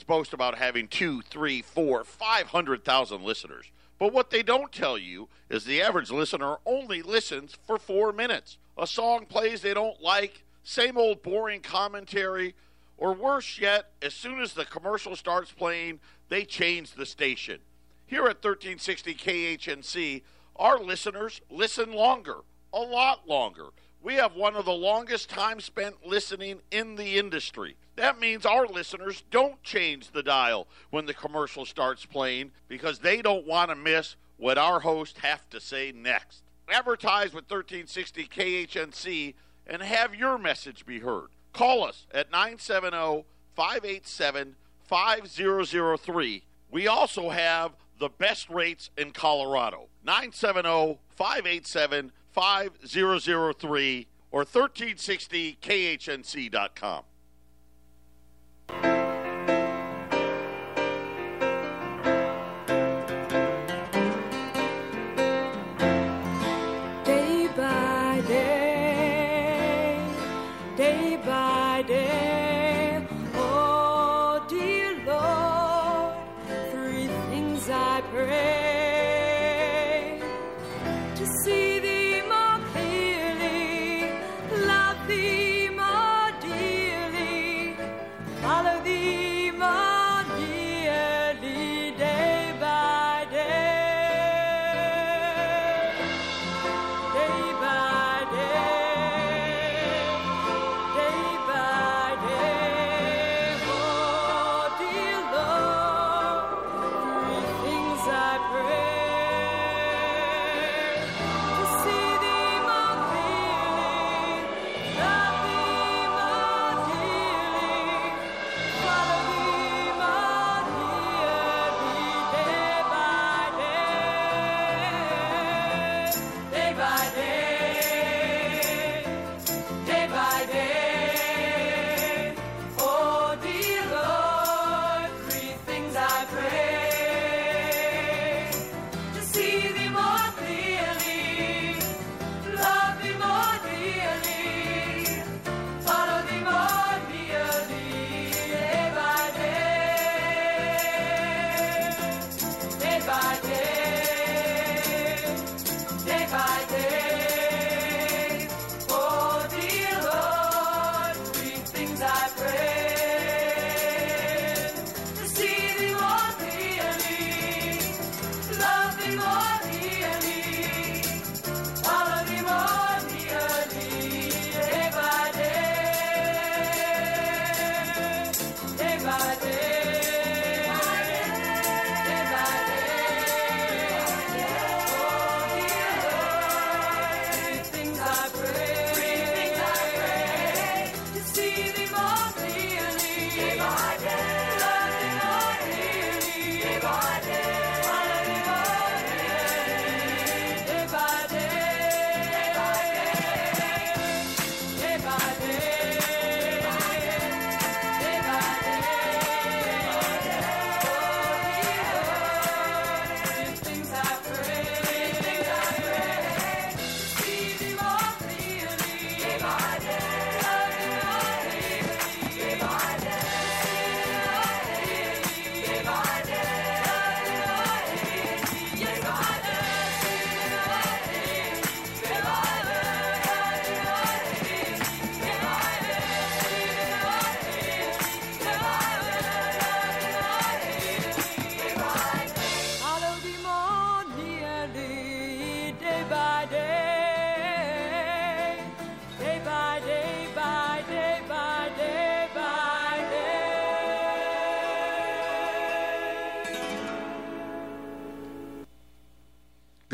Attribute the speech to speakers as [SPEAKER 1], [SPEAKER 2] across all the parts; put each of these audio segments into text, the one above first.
[SPEAKER 1] stations boast about having two, three, four, five hundred thousand listeners. But what they don't tell you is the average listener only listens for four minutes. A song plays they don't like, same old boring commentary, or worse yet, as soon as the commercial starts playing, they change the station. Here at 1360 KHNC, our listeners listen longer, a lot longer. We have one of the longest time spent listening in the industry. That means our listeners don't change the dial when the commercial starts playing because they don't want to miss what our hosts have to say next. Advertise with 1360 KHNC and have your message be heard. Call us at 970 587 5003. We also have the best rates in Colorado. 970 587 5003 or 1360khnc.com.
[SPEAKER 2] Day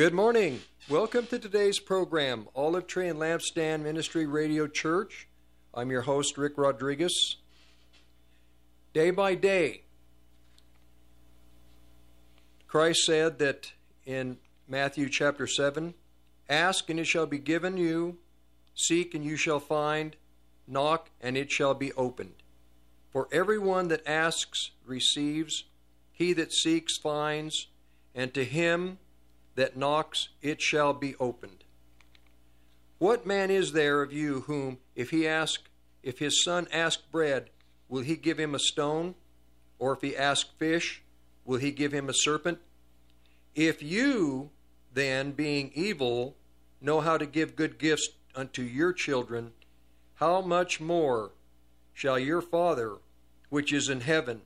[SPEAKER 3] Good morning. Welcome to today's program, Olive Tree and Lampstand Ministry Radio Church. I'm your host, Rick Rodriguez. Day by day, Christ said that in Matthew chapter 7 Ask and it shall be given you, seek and you shall find, knock and it shall be opened. For everyone that asks receives, he that seeks finds, and to him that knocks it shall be opened. What man is there of you whom, if he ask, if his son ask bread, will he give him a stone? Or if he ask fish, will he give him a serpent? If you, then, being evil, know how to give good gifts unto your children, how much more shall your Father, which is in heaven,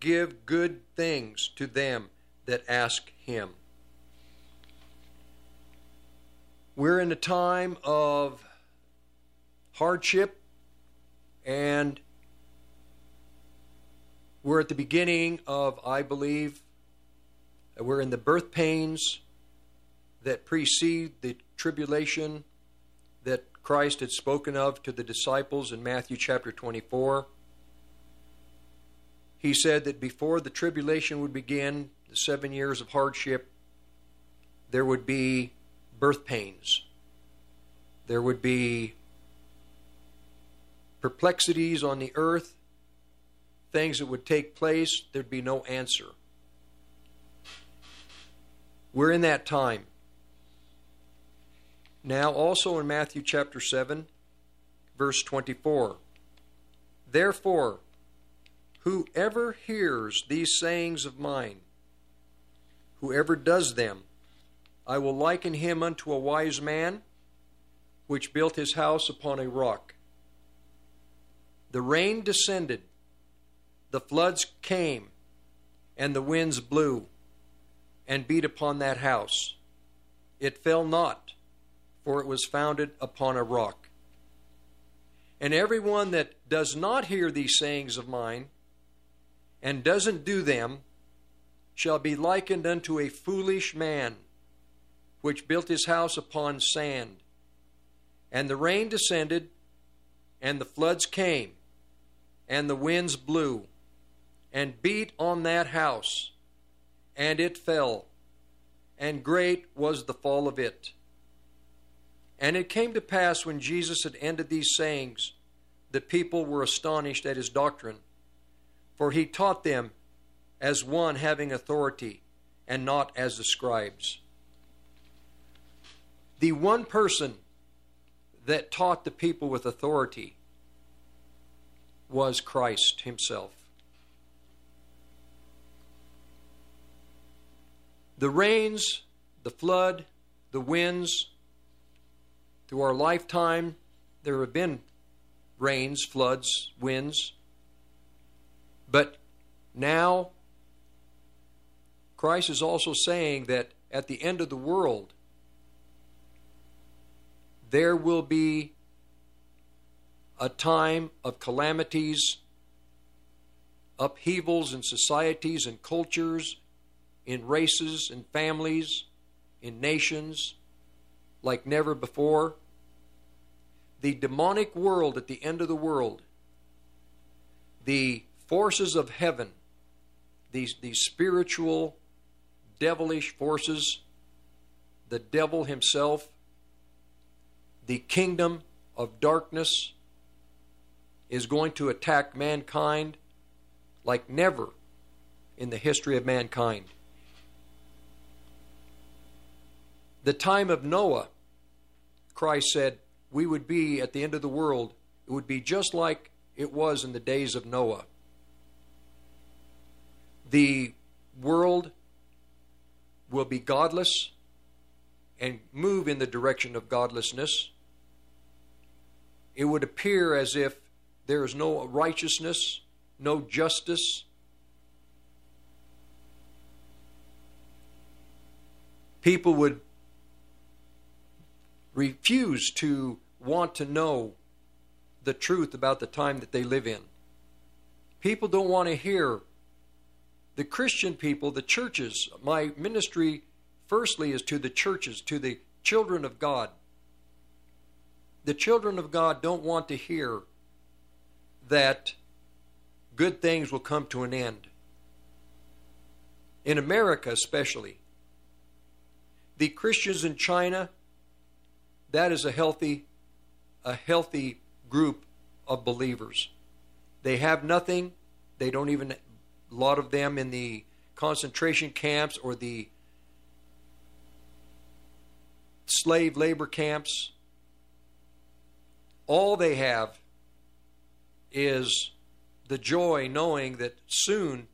[SPEAKER 3] give good things to them that ask him? We're in a time of hardship and we're at the beginning of, I believe, we're in the birth pains that precede the tribulation that Christ had spoken of to the disciples in Matthew chapter 24. He said that before the tribulation would begin, the seven years of hardship, there would be birth pains. There would be perplexities on the earth, things that would take place, there'd be no answer. We're in that time. Now, also in Matthew chapter 7, verse 24. Therefore, whoever hears these sayings of mine, whoever does them, I will liken him unto a wise man which built his house upon a rock. The rain descended, the floods came, and the winds blew and beat upon that house. It fell not, for it was founded upon a rock. And everyone that does not hear these sayings of mine and doesn't do them shall be likened unto a foolish man which built his house upon sand. And the rain descended, and the floods came, and the winds blew, and beat on that house, and it fell, and great was the fall of it. And it came to pass when Jesus had ended these sayings, the people were astonished at his doctrine, for he taught them as one having authority, and not as the scribes. The one person that taught the people with authority was Christ himself. The rains, the flood, the winds, through our lifetime, there have been rains, floods, winds. But now, Christ is also saying that at the end of the world, there will be a time of calamities, upheavals in societies and cultures, in races and families, in nations, like never before. The demonic world at the end of the world, the forces of heaven, these, these spiritual, devilish forces, the devil himself, the kingdom of darkness is going to attack mankind like never in the history of mankind. The time of Noah, Christ said, we would be at the end of the world, it would be just like it was in the days of Noah. The world will be godless and move in the direction of godlessness. It would appear as if there is no righteousness, no justice. People would refuse to want to know the truth about the time that they live in. People don't want to hear the Christian people, the churches. My ministry, firstly, is to the churches, to the children of God. The children of God don't want to hear that good things will come to an end. In America, especially, the Christians in China, that is a healthy, a healthy group of believers. They have nothing. They don't even, a lot of them in the concentration camps or the slave labor camps, all they have is the joy knowing that soon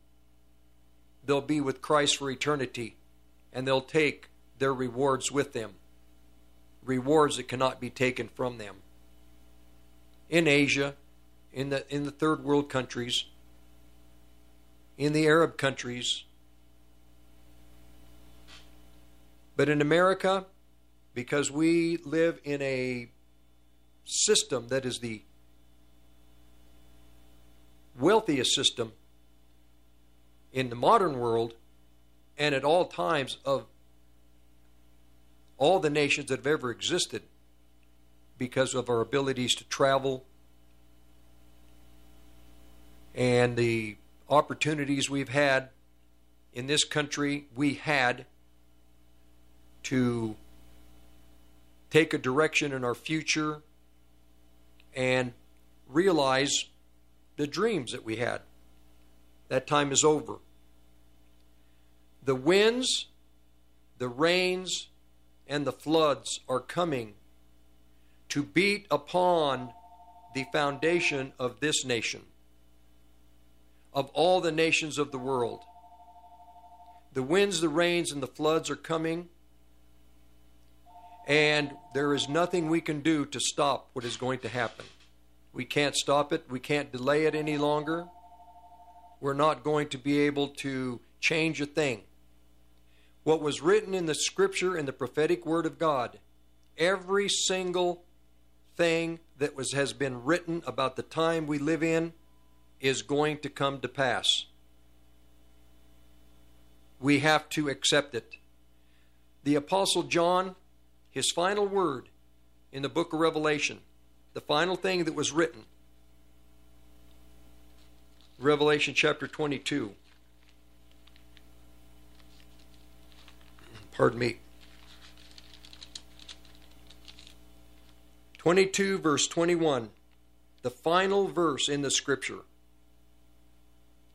[SPEAKER 3] they'll be with Christ for eternity and they'll take their rewards with them. Rewards that cannot be taken from them. In Asia, in the in the third world countries, in the Arab countries, but in America, because we live in a system that is the wealthiest system in the modern world and at all times of all the nations that have ever existed because of our abilities to travel and the opportunities we've had in this country we had to take a direction in our future and realize the dreams that we had. That time is over. The winds, the rains, and the floods are coming to beat upon the foundation of this nation, of all the nations of the world. The winds, the rains, and the floods are coming, and there is nothing we can do to stop what is going to happen. We can't stop it. We can't delay it any longer. We're not going to be able to change a thing. What was written in the scripture and the prophetic word of God, every single thing that was has been written about the time we live in is going to come to pass. We have to accept it. The apostle John, his final word in the book of Revelation, the final thing that was written. Revelation chapter 22. Pardon me. 22, verse 21. The final verse in the scripture.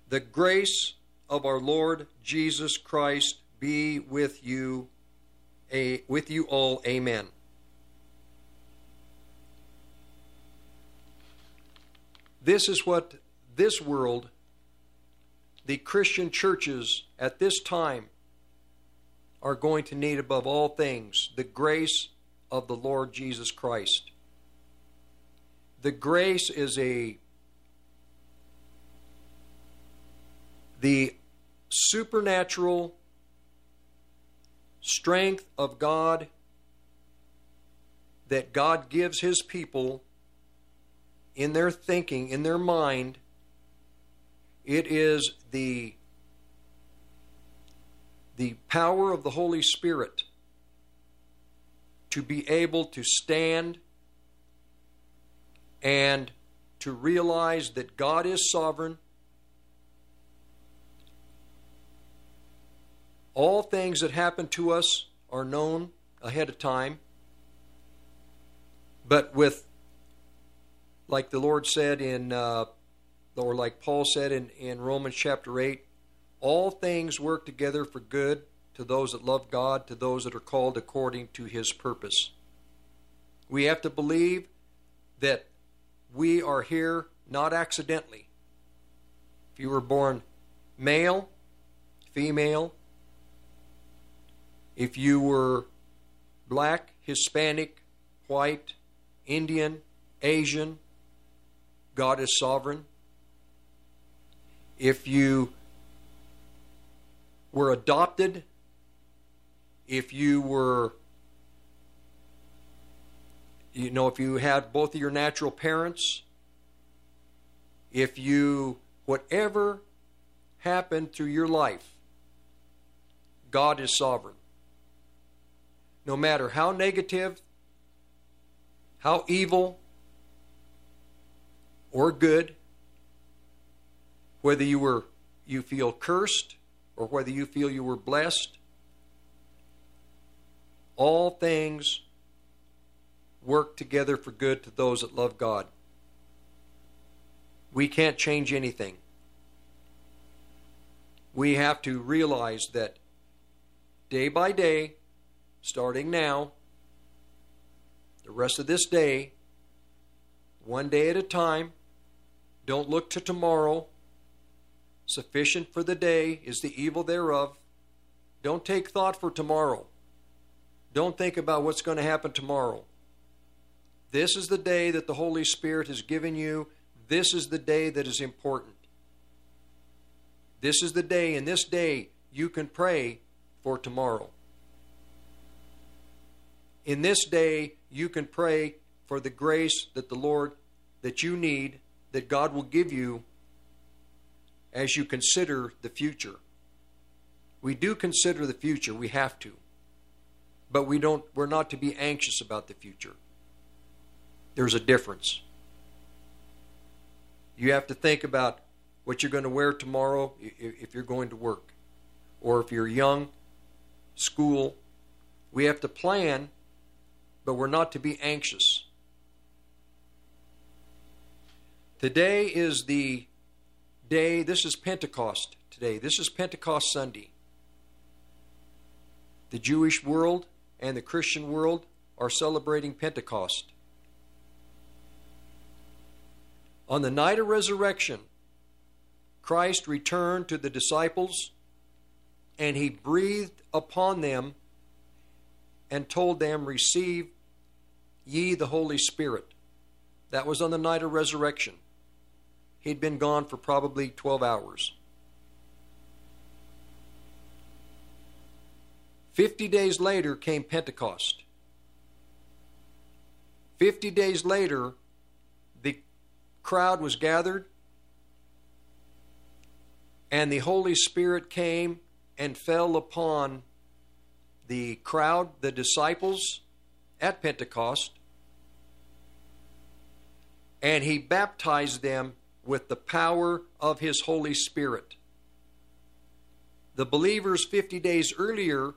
[SPEAKER 3] The grace of our Lord Jesus Christ be with you, a, with you all. Amen. This is what this world, the Christian churches at this time, are going to need above all things the grace of the Lord Jesus Christ. The grace is a the supernatural strength of God that God gives his people in their thinking, in their mind, it is the the power of the Holy Spirit to be able to stand and to realize that God is sovereign. All things that happen to us are known ahead of time. But with like the Lord said in, uh, or like Paul said in, in Romans chapter 8, all things work together for good to those that love God, to those that are called according to his purpose. We have to believe that we are here not accidentally. If you were born male, female, if you were black, Hispanic, white, Indian, Asian, God is sovereign. If you were adopted, if you were, you know, if you had both of your natural parents, if you, whatever happened through your life, God is sovereign. No matter how negative, how evil, or good, whether you were you feel cursed or whether you feel you were blessed, all things work together for good to those that love God. We can't change anything. We have to realize that day by day, starting now, the rest of this day, one day at a time, Don't look to tomorrow. Sufficient for the day is the evil thereof. Don't take thought for tomorrow. Don't think about what's going to happen tomorrow. This is the day that the Holy Spirit has given you. This is the day that is important. This is the day, and this day you can pray for tomorrow. In this day, you can pray for the grace that the Lord, that you need, that God will give you as you consider the future. We do consider the future, we have to. But we don't we're not to be anxious about the future. There's a difference. You have to think about what you're going to wear tomorrow if you're going to work. Or if you're young, school. We have to plan, but we're not to be anxious. Today is the day, this is Pentecost today. This is Pentecost Sunday. The Jewish world and the Christian world are celebrating Pentecost. On the night of resurrection, Christ returned to the disciples and he breathed upon them and told them, Receive ye the Holy Spirit. That was on the night of resurrection. He'd been gone for probably 12 hours. Fifty days later came Pentecost. Fifty days later, the crowd was gathered, and the Holy Spirit came and fell upon the crowd, the disciples at Pentecost, and he baptized them with the power of his Holy Spirit. The believers 50 days earlier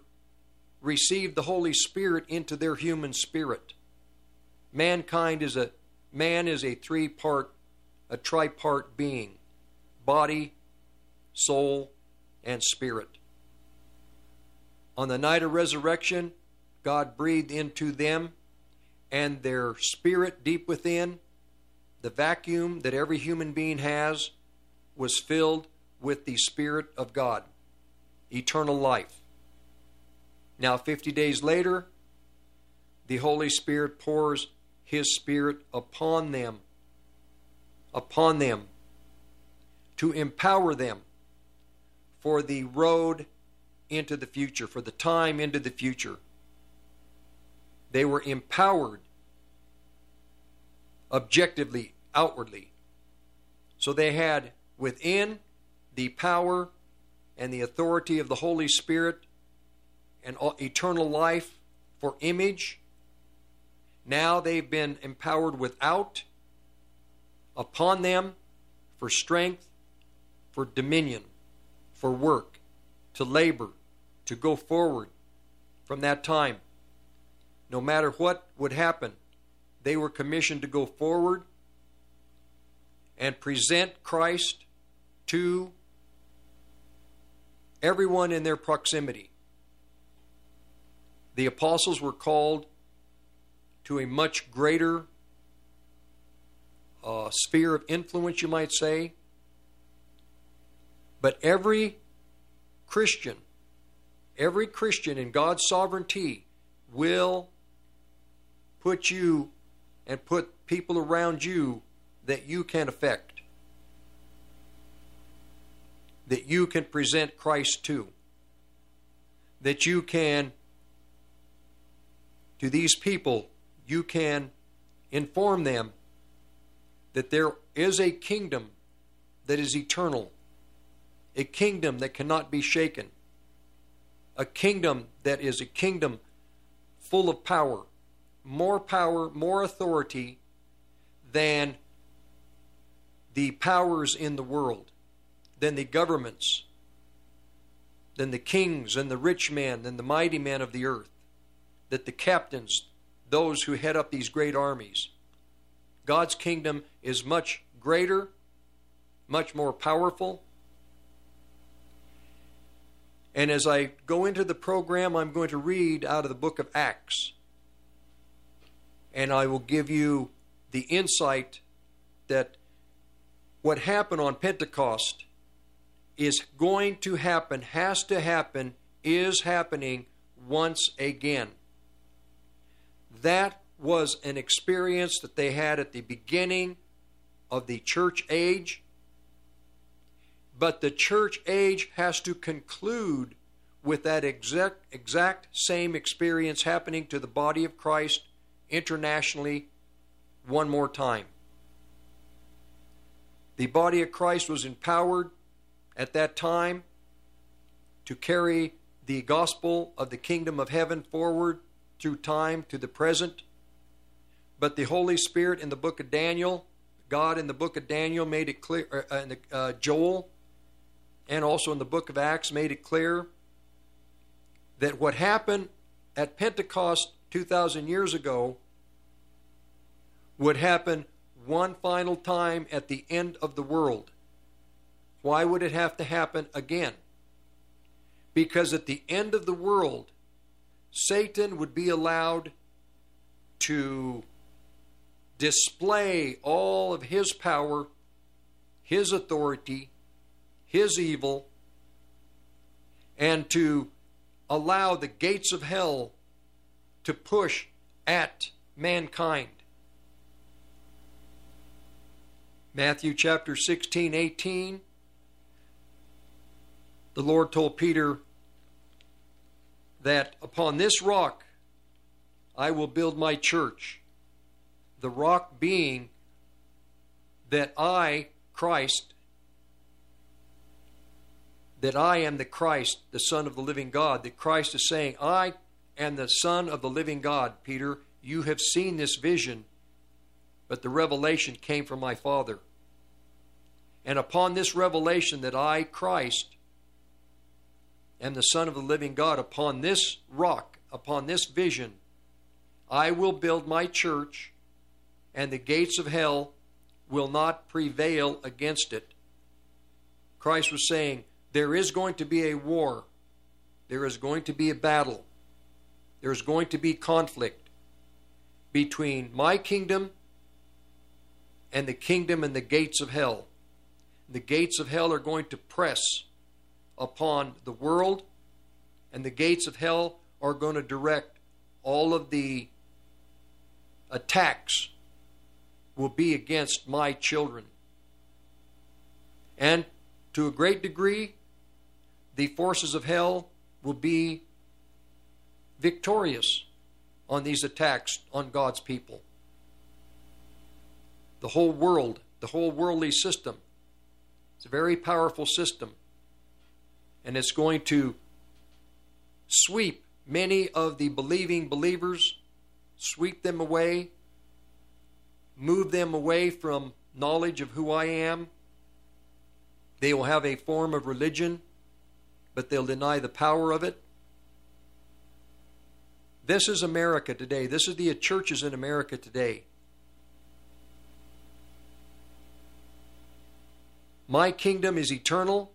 [SPEAKER 3] received the Holy Spirit into their human spirit. Mankind is a man is a three-part a tripart being. Body, soul, and spirit. On the night of resurrection, God breathed into them and their spirit deep within, the vacuum that every human being has, was filled with the Spirit of God, eternal life. Now, 50 days later, the Holy Spirit pours His Spirit upon them, upon them, to empower them for the road into the future, for the time into the future. They were empowered objectively, outwardly. So they had within the power and the authority of the Holy Spirit and eternal life for image. Now they've been empowered without, upon them for strength, for dominion, for work, to labor, to go forward from that time. No matter what would happen, they were commissioned to go forward and present Christ to everyone in their proximity. The apostles were called to a much greater uh, sphere of influence, you might say. But every Christian, every Christian in God's sovereignty will put you and put people around you that you can affect, that you can present Christ to, that you can, to these people, you can inform them that there is a kingdom that is eternal, a kingdom that cannot be shaken, a kingdom that is a kingdom full of power, more power, more authority than the powers in the world, than the governments, than the kings and the rich men, than the mighty men of the earth, that the captains, those who head up these great armies. God's kingdom is much greater, much more powerful. And as I go into the program, I'm going to read out of the book of Acts. And I will give you the insight that what happened on Pentecost is going to happen, has to happen, is happening once again. That was an experience that they had at the beginning of the church age. But the church age has to conclude with that exact, exact same experience happening to the body of Christ internationally one more time. The body of Christ was empowered at that time to carry the gospel of the kingdom of heaven forward through time to the present. But the Holy Spirit in the book of Daniel, God in the book of Daniel made it clear, uh, in the, uh, Joel, and also in the book of Acts made it clear that what happened at Pentecost 2,000 years ago would happen one final time at the end of the world. Why would it have to happen again? Because at the end of the world, Satan would be allowed to display all of his power, his authority, his evil, and to allow the gates of hell to push at mankind. Matthew chapter 16, 18. The Lord told Peter that upon this rock I will build my church. The rock being that I, Christ, that I am the Christ, the Son of the living God. That Christ is saying, I am the Son of the living God. Peter, you have seen this vision, but the revelation came from my Father. And upon this revelation that I, Christ, am the Son of the living God, upon this rock, upon this vision, I will build my church, and the gates of hell will not prevail against it. Christ was saying, There is going to be a war, there is going to be a battle, there's going to be conflict between my kingdom and the kingdom and the gates of hell. The gates of hell are going to press upon the world, and the gates of hell are going to direct all of the attacks will be against my children. And to a great degree, the forces of hell will be victorious on these attacks on God's people. The whole world, the whole worldly system, it's a very powerful system. And it's going to sweep many of the believing believers, sweep them away, move them away from knowledge of who I am. They will have a form of religion, but they'll deny the power of it. This is America today. This is the churches in America today. My kingdom is eternal,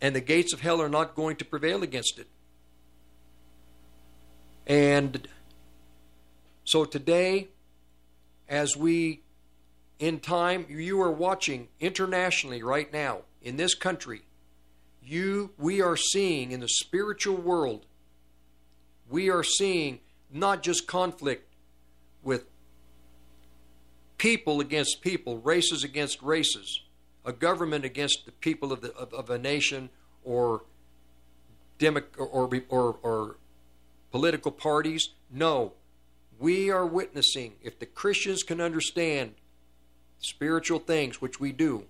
[SPEAKER 3] and the gates of hell are not going to prevail against it. And so today, as we, in time, you are watching internationally right now in this country, you, we are seeing in the spiritual world, we are seeing not just conflict with people against people, races against races, a government against the people of, the, of, of a nation or, demo, or, or, or political parties. No, we are witnessing, if the Christians can understand spiritual things, which we do,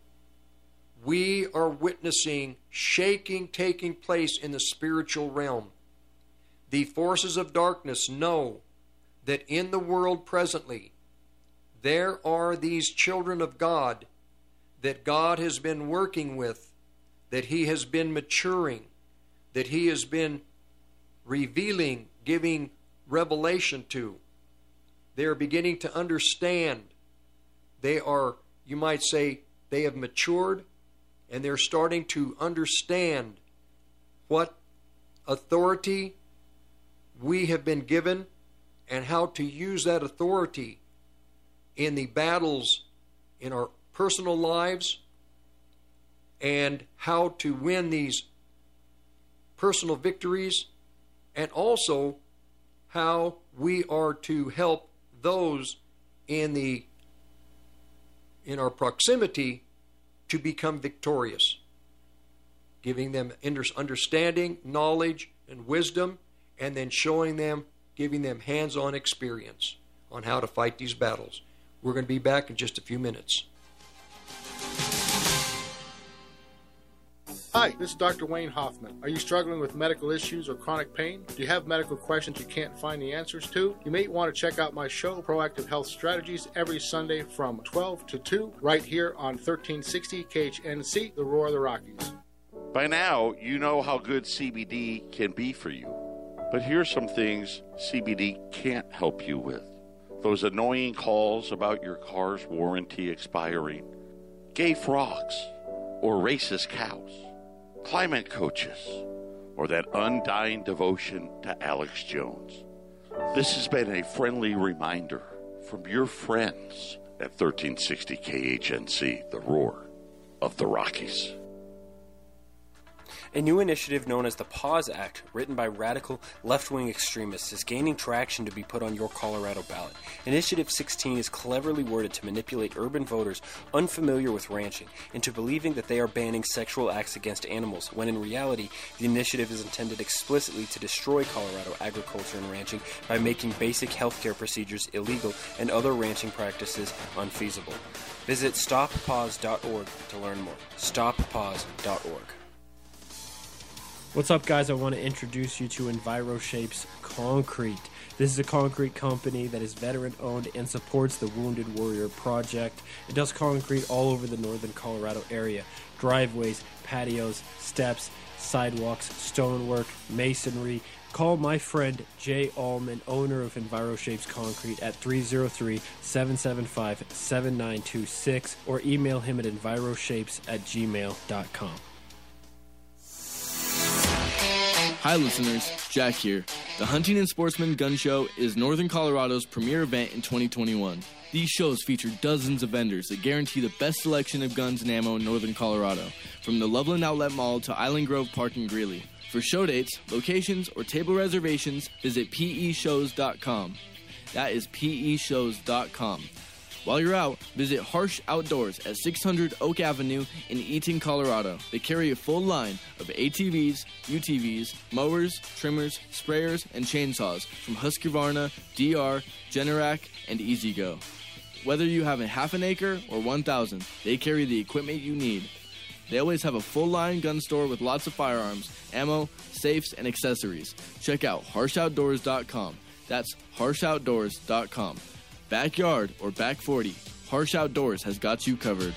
[SPEAKER 3] we are witnessing shaking taking place in the spiritual realm. The forces of darkness know that in the world presently, there are these children of God that God has been working with, that He has been maturing, that He has been revealing, giving revelation to. They are beginning to understand. They are, you might say, they have matured and they're starting to understand what authority we have been given and how to use that authority in the battles in our personal lives and how to win these personal victories and also how we are to help those in the in our proximity to become victorious giving them understanding knowledge and wisdom and then showing them giving them hands-on experience on how to fight these battles. We're going to be back in just a few minutes
[SPEAKER 4] Hi, this is Dr. Wayne Hoffman. Are you struggling with medical issues or chronic pain? Do you have medical questions you can't find the answers to? You may want to check out my show, Proactive Health Strategies, every Sunday from 12 to 2, right here on 1360 KHNC, the Roar of the Rockies.
[SPEAKER 1] By now, you know how good CBD can be for you. But here's some things CBD can't help you with those annoying calls about your car's warranty expiring, gay frogs, or racist cows, climate coaches, or that undying devotion to Alex Jones. This has been a friendly reminder from your friends at 1360 KHNC, the roar of the Rockies.
[SPEAKER 5] A new initiative known as the Pause Act, written by radical left wing extremists, is gaining traction to be put on your Colorado ballot. Initiative 16 is cleverly worded to manipulate urban voters unfamiliar with ranching into believing that they are banning sexual acts against animals, when in reality, the initiative is intended explicitly to destroy Colorado agriculture and ranching by making basic healthcare procedures illegal and other ranching practices unfeasible. Visit stoppause.org to learn more. Stoppause.org.
[SPEAKER 6] What's up, guys? I want to introduce you to EnviroShapes Concrete. This is a concrete company that is veteran owned and supports the Wounded Warrior Project. It does concrete all over the northern Colorado area driveways, patios, steps, sidewalks, stonework, masonry. Call my friend Jay Allman, owner of EnviroShapes Concrete, at 303 775 7926 or email him at enviroshapes at gmail.com.
[SPEAKER 7] Hi, listeners. Jack here. The Hunting and Sportsman Gun Show is Northern Colorado's premier event in 2021. These shows feature dozens of vendors that guarantee the best selection of guns and ammo in Northern Colorado, from the Loveland Outlet Mall to Island Grove Park in Greeley. For show dates, locations, or table reservations, visit peshows.com. That is peshows.com. While you're out, visit Harsh Outdoors at 600 Oak Avenue in Eaton, Colorado. They carry a full line of ATVs, UTVs, mowers, trimmers, sprayers, and chainsaws from Husqvarna, DR, Generac, and E-Z-GO. Whether you have a half an acre or 1,000, they carry the equipment you need. They always have a full line gun store with lots of firearms, ammo, safes, and accessories. Check out harshoutdoors.com. That's harshoutdoors.com. Backyard or back 40, Harsh Outdoors has got you covered.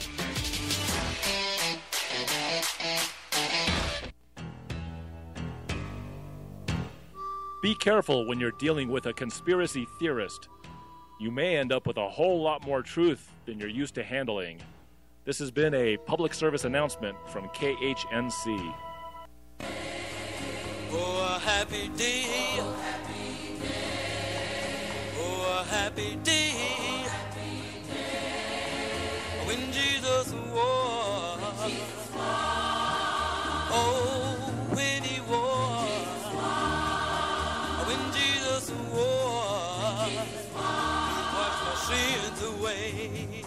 [SPEAKER 8] Be careful when you're dealing with a conspiracy theorist. You may end up with a whole lot more truth than you're used to handling. This has been a public service announcement from KHNC.
[SPEAKER 2] Oh, happy day. Oh. When Jesus was. Oh, when he. When Jesus was. Wash my sins away.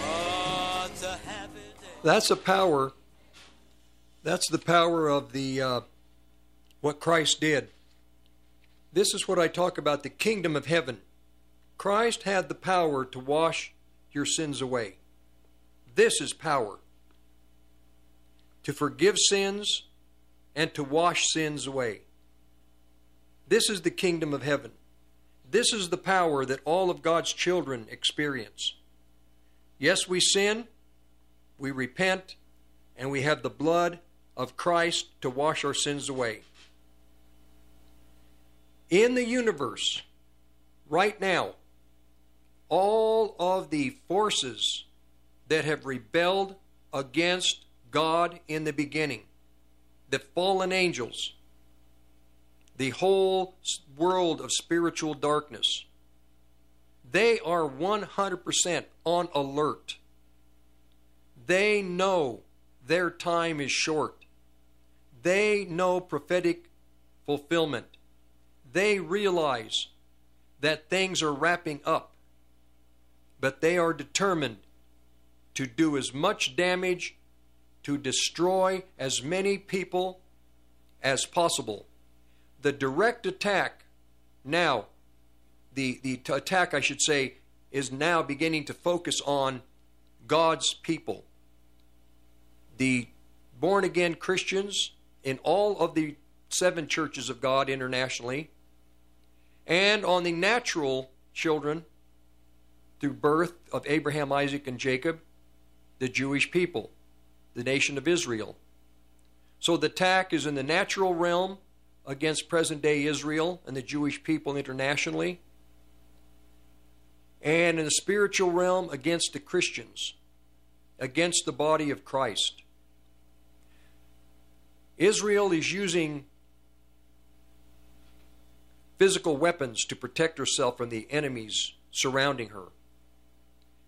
[SPEAKER 2] Oh, it's a happy day.
[SPEAKER 3] That's a power. That's the power of the uh, what Christ did. This is what I talk about the kingdom of heaven. Christ had the power to wash your sins away. This is power to forgive sins and to wash sins away. This is the kingdom of heaven. This is the power that all of God's children experience. Yes, we sin, we repent, and we have the blood of Christ to wash our sins away. In the universe, right now, all of the forces that have rebelled against God in the beginning, the fallen angels, the whole world of spiritual darkness, They are 100% on alert. They know their time is short. They know prophetic fulfillment. They realize that things are wrapping up, but they are determined to do as much damage, to destroy as many people as possible. The direct attack now, the, the attack, I should say, is now beginning to focus on God's people. The born again Christians in all of the seven churches of God internationally, and on the natural children through birth of Abraham, Isaac, and Jacob, the Jewish people, the nation of Israel. So the attack is in the natural realm against present day Israel and the Jewish people internationally, and in the spiritual realm against the Christians, against the body of Christ. Israel is using physical weapons to protect herself from the enemies surrounding her.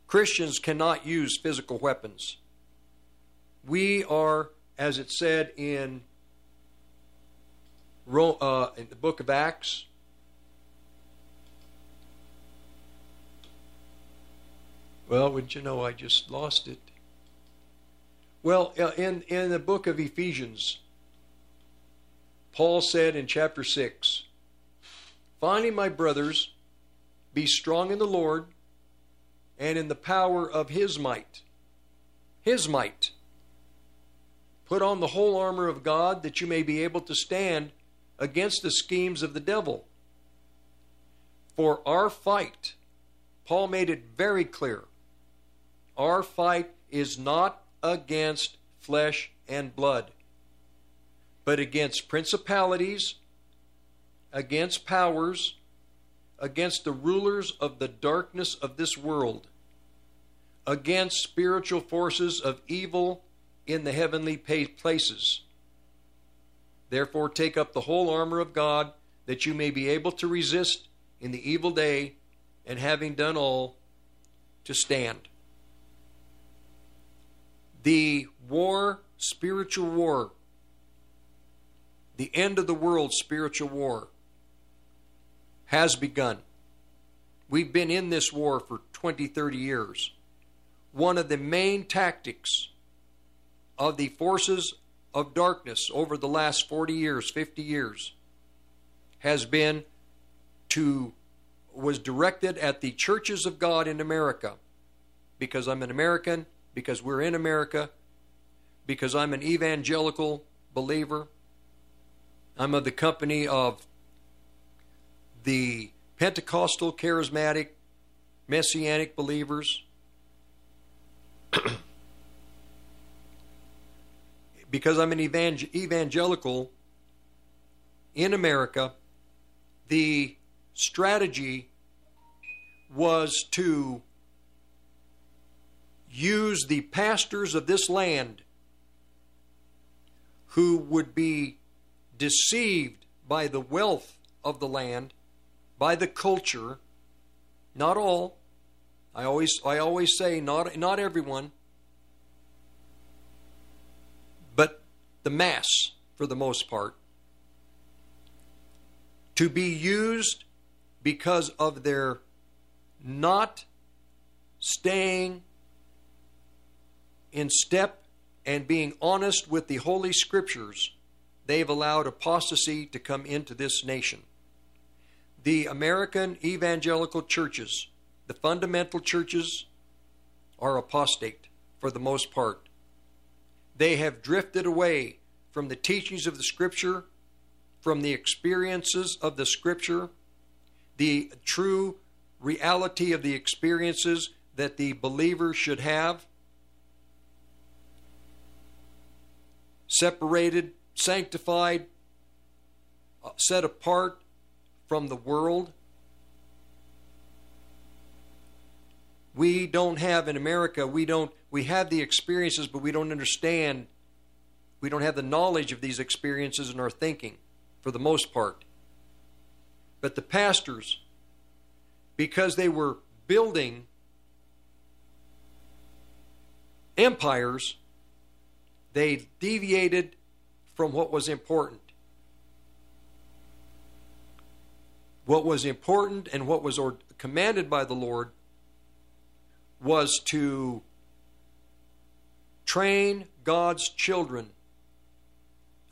[SPEAKER 3] Christians cannot use physical weapons. We are, as it said in, uh, in the book of Acts, well, would you know, I just lost it. Well, uh, in, in the book of Ephesians, Paul said in chapter 6, Finally, my brothers, be strong in the Lord and in the power of his might. His might. Put on the whole armor of God that you may be able to stand against the schemes of the devil. For our fight, Paul made it very clear, our fight is not against flesh and blood, but against principalities, against powers, against the rulers of the darkness of this world, against spiritual forces of evil in the heavenly places. Therefore, take up the whole armor of God, that you may be able to resist in the evil day, and having done all, to stand. The war, spiritual war, the end of the world spiritual war, has begun. We've been in this war for 20, 30 years. One of the main tactics of the forces of darkness over the last 40 years, 50 years, has been to, was directed at the churches of God in America. Because I'm an American, because we're in America, because I'm an evangelical believer. I'm of the company of the Pentecostal, charismatic, messianic believers. because I'm an evangel- evangelical in America, the strategy was to use the pastors of this land who would be deceived by the wealth of the land, by the culture, not all. I always I always say not not everyone, but the mass for the most part to be used because of their not staying in step and being honest with the Holy Scriptures, they've allowed apostasy to come into this nation. The American evangelical churches, the fundamental churches, are apostate for the most part. They have drifted away from the teachings of the Scripture, from the experiences of the Scripture, the true reality of the experiences that the believer should have. separated, sanctified, set apart from the world. We don't have in America, we don't we have the experiences but we don't understand we don't have the knowledge of these experiences in our thinking for the most part. But the pastors because they were building empires, they deviated from what was important. What was important and what was commanded by the Lord was to train God's children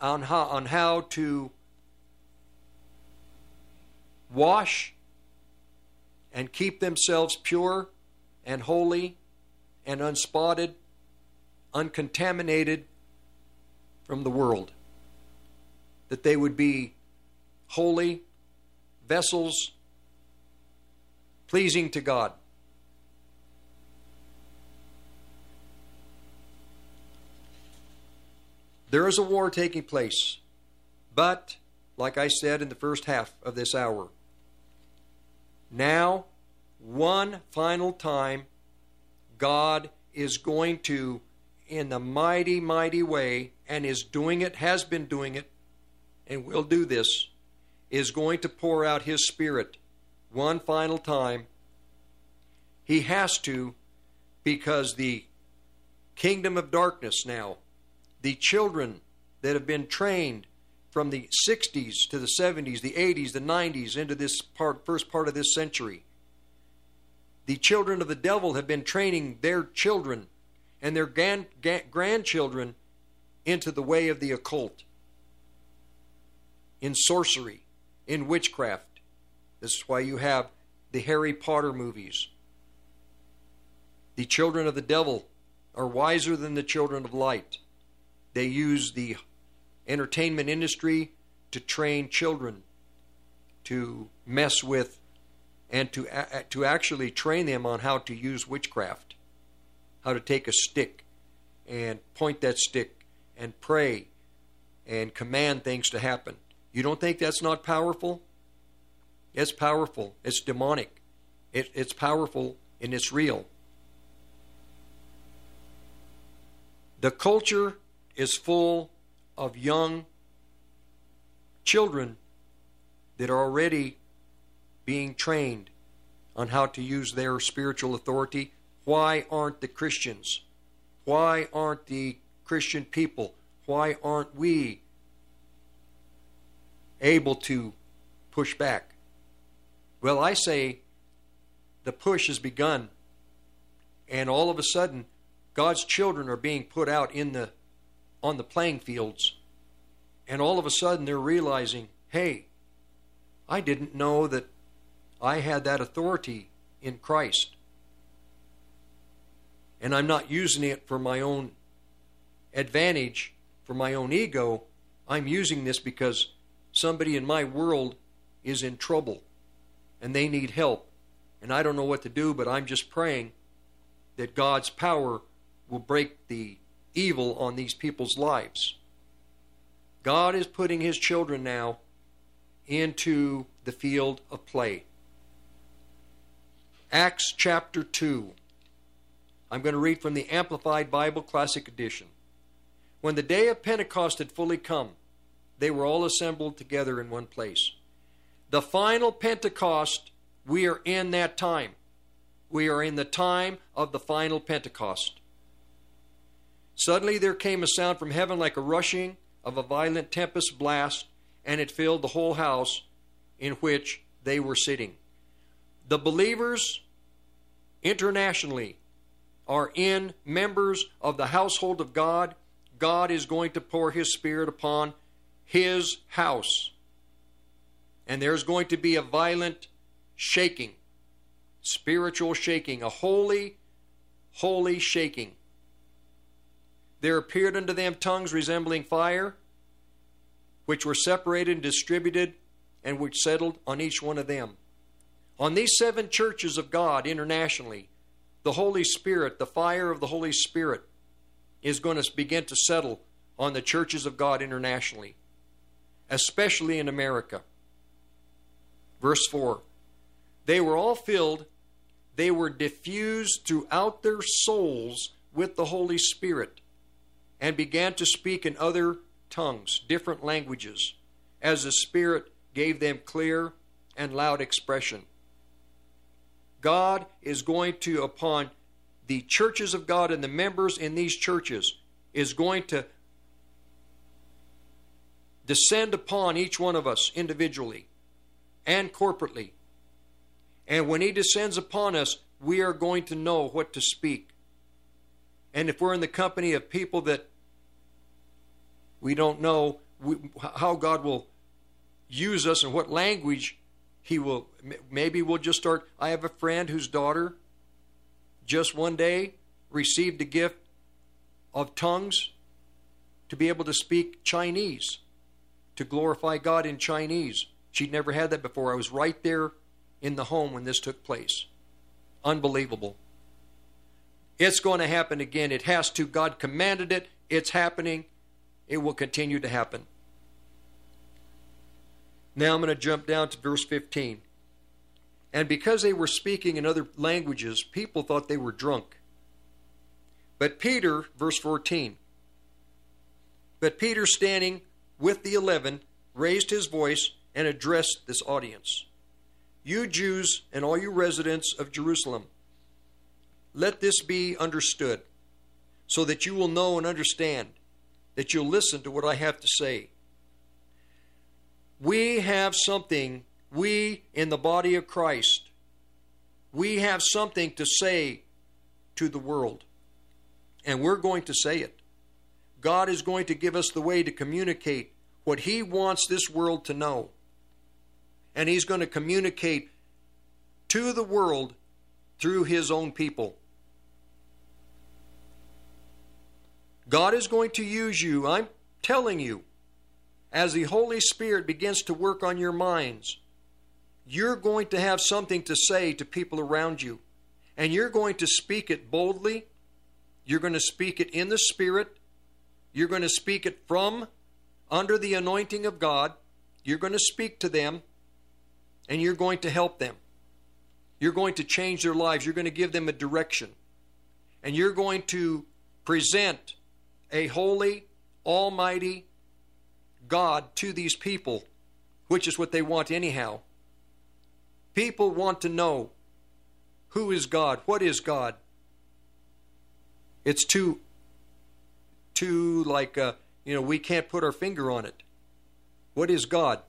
[SPEAKER 3] on how, on how to wash and keep themselves pure and holy and unspotted, uncontaminated from the world. That they would be holy vessels pleasing to God. There is a war taking place, but, like I said in the first half of this hour, now, one final time, God is going to, in the mighty, mighty way, and is doing it, has been doing it, and will do this, is going to pour out His Spirit one final time. He has to, because the kingdom of darkness now, the children that have been trained from the 60s to the 70s, the 80s, the 90s, into this part, first part of this century. The children of the devil have been training their children and their gan- ga- grandchildren into the way of the occult, in sorcery, in witchcraft. This is why you have the Harry Potter movies. The children of the devil are wiser than the children of light. They use the entertainment industry to train children to mess with and to to actually train them on how to use witchcraft how to take a stick and point that stick and pray and command things to happen you don't think that's not powerful it's powerful it's demonic it, it's powerful and it's real the culture is full of young children that are already being trained on how to use their spiritual authority. Why aren't the Christians? Why aren't the Christian people? Why aren't we able to push back? Well, I say the push has begun, and all of a sudden, God's children are being put out in the on the playing fields, and all of a sudden they're realizing, hey, I didn't know that I had that authority in Christ. And I'm not using it for my own advantage, for my own ego. I'm using this because somebody in my world is in trouble and they need help. And I don't know what to do, but I'm just praying that God's power will break the evil on these people's lives. God is putting his children now into the field of play. Acts chapter 2. I'm going to read from the Amplified Bible Classic Edition. When the day of Pentecost had fully come, they were all assembled together in one place. The final Pentecost, we are in that time. We are in the time of the final Pentecost. Suddenly there came a sound from heaven like a rushing of a violent tempest blast, and it filled the whole house in which they were sitting. The believers internationally are in members of the household of God. God is going to pour His Spirit upon His house. And there's going to be a violent shaking, spiritual shaking, a holy, holy shaking. There appeared unto them tongues resembling fire, which were separated and distributed, and which settled on each one of them. On these seven churches of God internationally, the Holy Spirit, the fire of the Holy Spirit, is going to begin to settle on the churches of God internationally, especially in America. Verse 4 They were all filled, they were diffused throughout their souls with the Holy Spirit, and began to speak in other tongues, different languages, as the Spirit gave them clear and loud expression. God is going to, upon the churches of God and the members in these churches, is going to descend upon each one of us individually and corporately. And when He descends upon us, we are going to know what to speak. And if we're in the company of people that we don't know we, how God will use us and what language He will, maybe we'll just start. I have a friend whose daughter just one day received a gift of tongues to be able to speak Chinese, to glorify God in Chinese. She'd never had that before. I was right there in the home when this took place. Unbelievable. It's going to happen again. It has to. God commanded it. It's happening. It will continue to happen. Now I'm going to jump down to verse 15. And because they were speaking in other languages, people thought they were drunk. But Peter, verse 14, but Peter, standing with the eleven, raised his voice and addressed this audience You Jews and all you residents of Jerusalem, let this be understood, so that you will know and understand, that you'll listen to what I have to say. We have something, we in the body of Christ, we have something to say to the world. And we're going to say it. God is going to give us the way to communicate what He wants this world to know. And He's going to communicate to the world through His own people. God is going to use you, I'm telling you, as the Holy Spirit begins to work on your minds. You're going to have something to say to people around you, and you're going to speak it boldly. You're going to speak it in the Spirit. You're going to speak it from under the anointing of God. You're going to speak to them, and you're going to help them. You're going to change their lives. You're going to give them a direction. And you're going to present a holy, almighty God to these people, which is what they want anyhow. People want to know who is God, what is God. It's too, too like, uh, you know, we can't put our finger on it. What is God?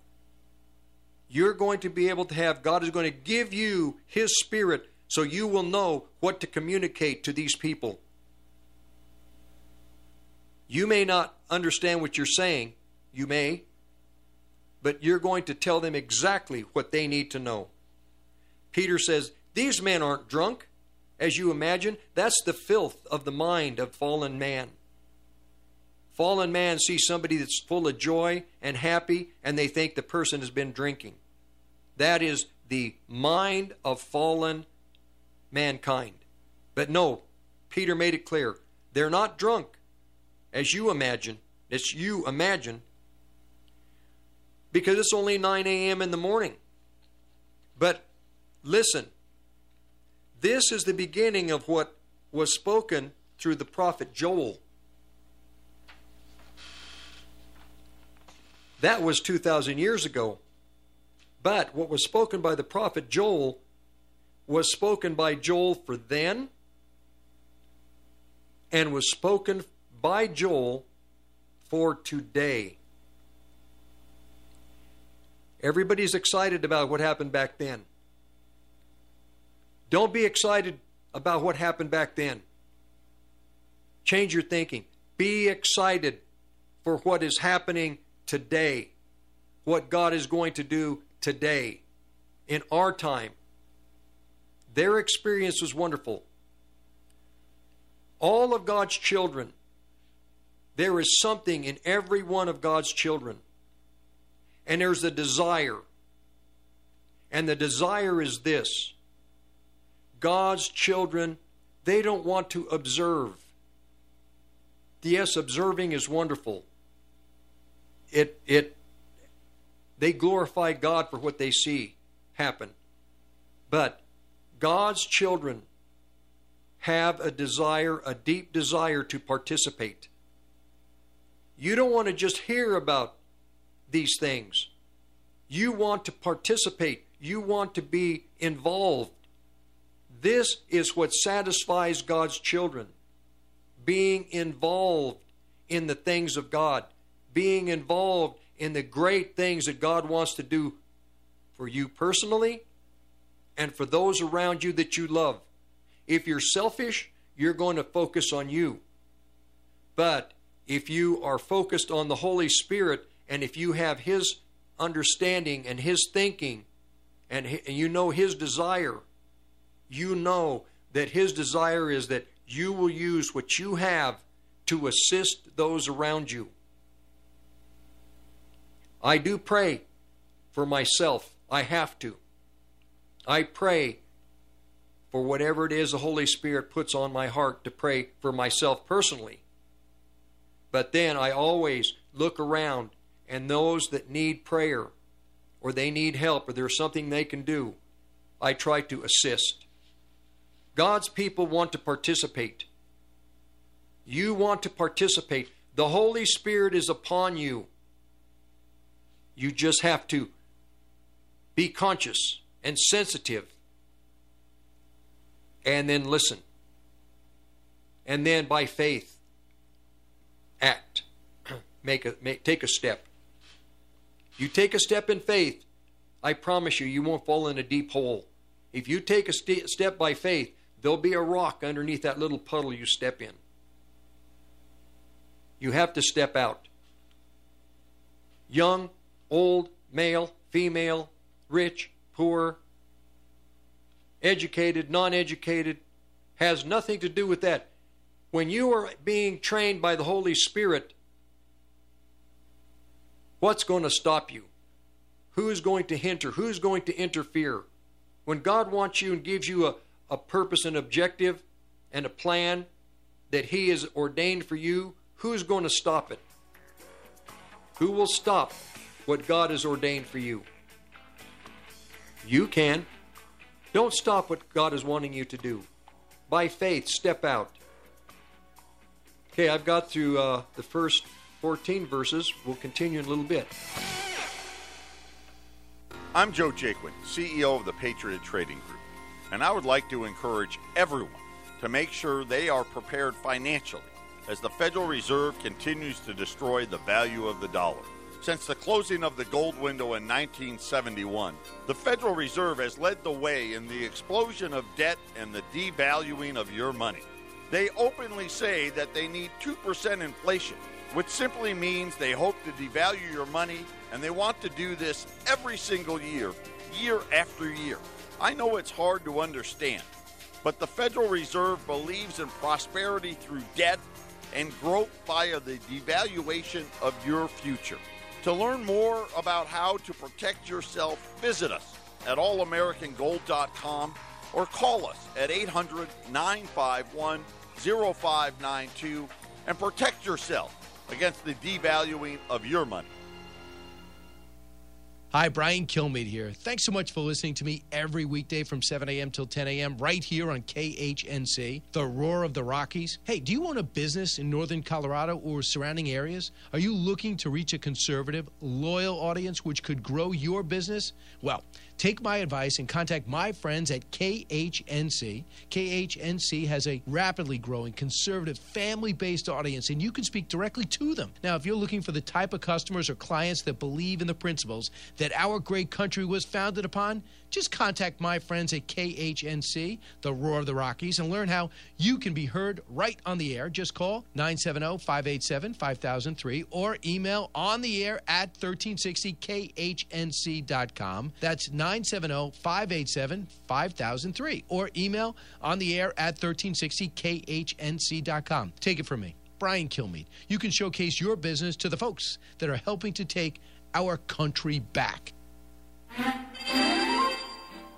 [SPEAKER 3] You're going to be able to have, God is going to give you His Spirit so you will know what to communicate to these people. You may not understand what you're saying, you may, but you're going to tell them exactly what they need to know. Peter says, These men aren't drunk, as you imagine. That's the filth of the mind of fallen man. Fallen man sees somebody that's full of joy and happy, and they think the person has been drinking. That is the mind of fallen mankind. But no, Peter made it clear. They're not drunk, as you imagine. As you imagine, because it's only 9 a.m. in the morning. But listen, this is the beginning of what was spoken through the prophet Joel. That was 2,000 years ago. But what was spoken by the prophet Joel was spoken by Joel for then and was spoken by Joel for today. Everybody's excited about what happened back then. Don't be excited about what happened back then. Change your thinking. Be excited for what is happening today, what God is going to do today, in our time. Their experience was wonderful. All of God's children, there is something in every one of God's children. And there's a desire. And the desire is this God's children, they don't want to observe. Yes, observing is wonderful. It, it, they glorify God for what they see happen. But God's children have a desire, a deep desire to participate. You don't want to just hear about these things. You want to participate. You want to be involved. This is what satisfies God's children being involved in the things of God, being involved in the great things that God wants to do for you personally and for those around you that you love. If you're selfish, you're going to focus on you. But if you are focused on the Holy Spirit and if you have His understanding and His thinking and, you know His desire, you know that His desire is that you will use what you have to assist those around you. I do pray for myself. I have to. I pray for whatever it is the Holy Spirit puts on my heart to pray for myself personally. But then I always look around and those that need prayer or they need help or there's something they can do, I try to assist. God's people want to participate. You want to participate. The Holy Spirit is upon you. You just have to be conscious and sensitive and then listen. And then by faith, act. make a make, take a step. You take a step in faith, I promise you, you won't fall in a deep hole. If you take a st- step by faith, there'll be a rock underneath that little puddle you step in. You have to step out. Young, old, male, female, rich, poor, educated, non educated, has nothing to do with that. When you are being trained by the Holy Spirit, what's going to stop you? Who is going to hinder? Who's going to interfere? When God wants you and gives you a, a purpose and objective and a plan that He has ordained for you, who's going to stop it? Who will stop what God has ordained for you? You can. Don't stop what God is wanting you to do. By faith, step out. Okay, I've got through uh, the first 14 verses. We'll continue in a little bit.
[SPEAKER 1] I'm Joe Jaquin, CEO of the Patriot Trading Group, and I would like to encourage everyone to make sure they are prepared financially as the Federal Reserve continues to destroy the value of the dollar. Since the closing of the gold window in 1971, the Federal Reserve has led the way in the explosion of debt and the devaluing of your money. They openly say that they need 2% inflation, which simply means they hope to devalue your money and they want to do this every single year, year after year. I know it's hard to understand, but the Federal Reserve believes in prosperity through debt and growth via the devaluation of your future. To learn more about how to protect yourself, visit us at allamericangold.com or call us at 800 951 0592 and protect yourself against the devaluing of your money.
[SPEAKER 9] Hi, Brian Kilmeade here. Thanks so much for listening to me every weekday from 7 a.m. till 10 a.m. right here on KHNC, the roar of the Rockies. Hey, do you own a business in northern Colorado or surrounding areas? Are you looking to reach a conservative, loyal audience which could grow your business? Well, take my advice and contact my friends at KHNC. KHNC has a rapidly growing conservative family based audience, and you can speak directly to them. Now, if you're looking for the type of customers or clients that believe in the principles that our great country was founded upon, just contact my friends at KHNC, the Roar of the Rockies, and learn how you can be heard right on the air. Just call 970 587 5003 or email on the air at 1360khnc.com. That's 970 587 5003 or email on the air at 1360khnc.com. Take it from me, Brian Kilmeade. You can showcase your business to the folks that are helping to take our country back.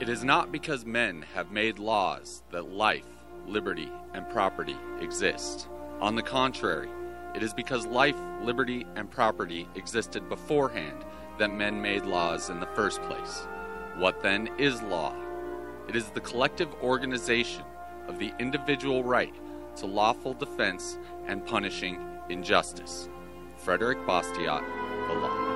[SPEAKER 10] It is not because men have made laws that life, liberty, and property exist. On the contrary, it is because life, liberty, and property existed beforehand that men made laws in the first place. What then is law? It is the collective organization of the individual right to lawful defense and punishing injustice. Frederick Bastiat, The Law.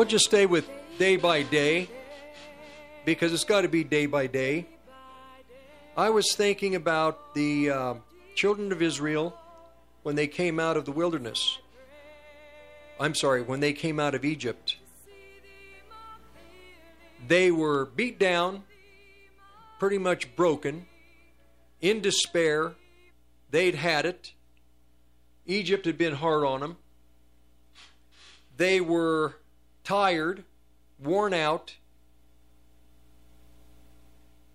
[SPEAKER 3] We'll just stay with day by day because it's got to be day by day. I was thinking about the uh, children of Israel when they came out of the wilderness. I'm sorry, when they came out of Egypt. They were beat down, pretty much broken, in despair. They'd had it. Egypt had been hard on them. They were tired, worn out.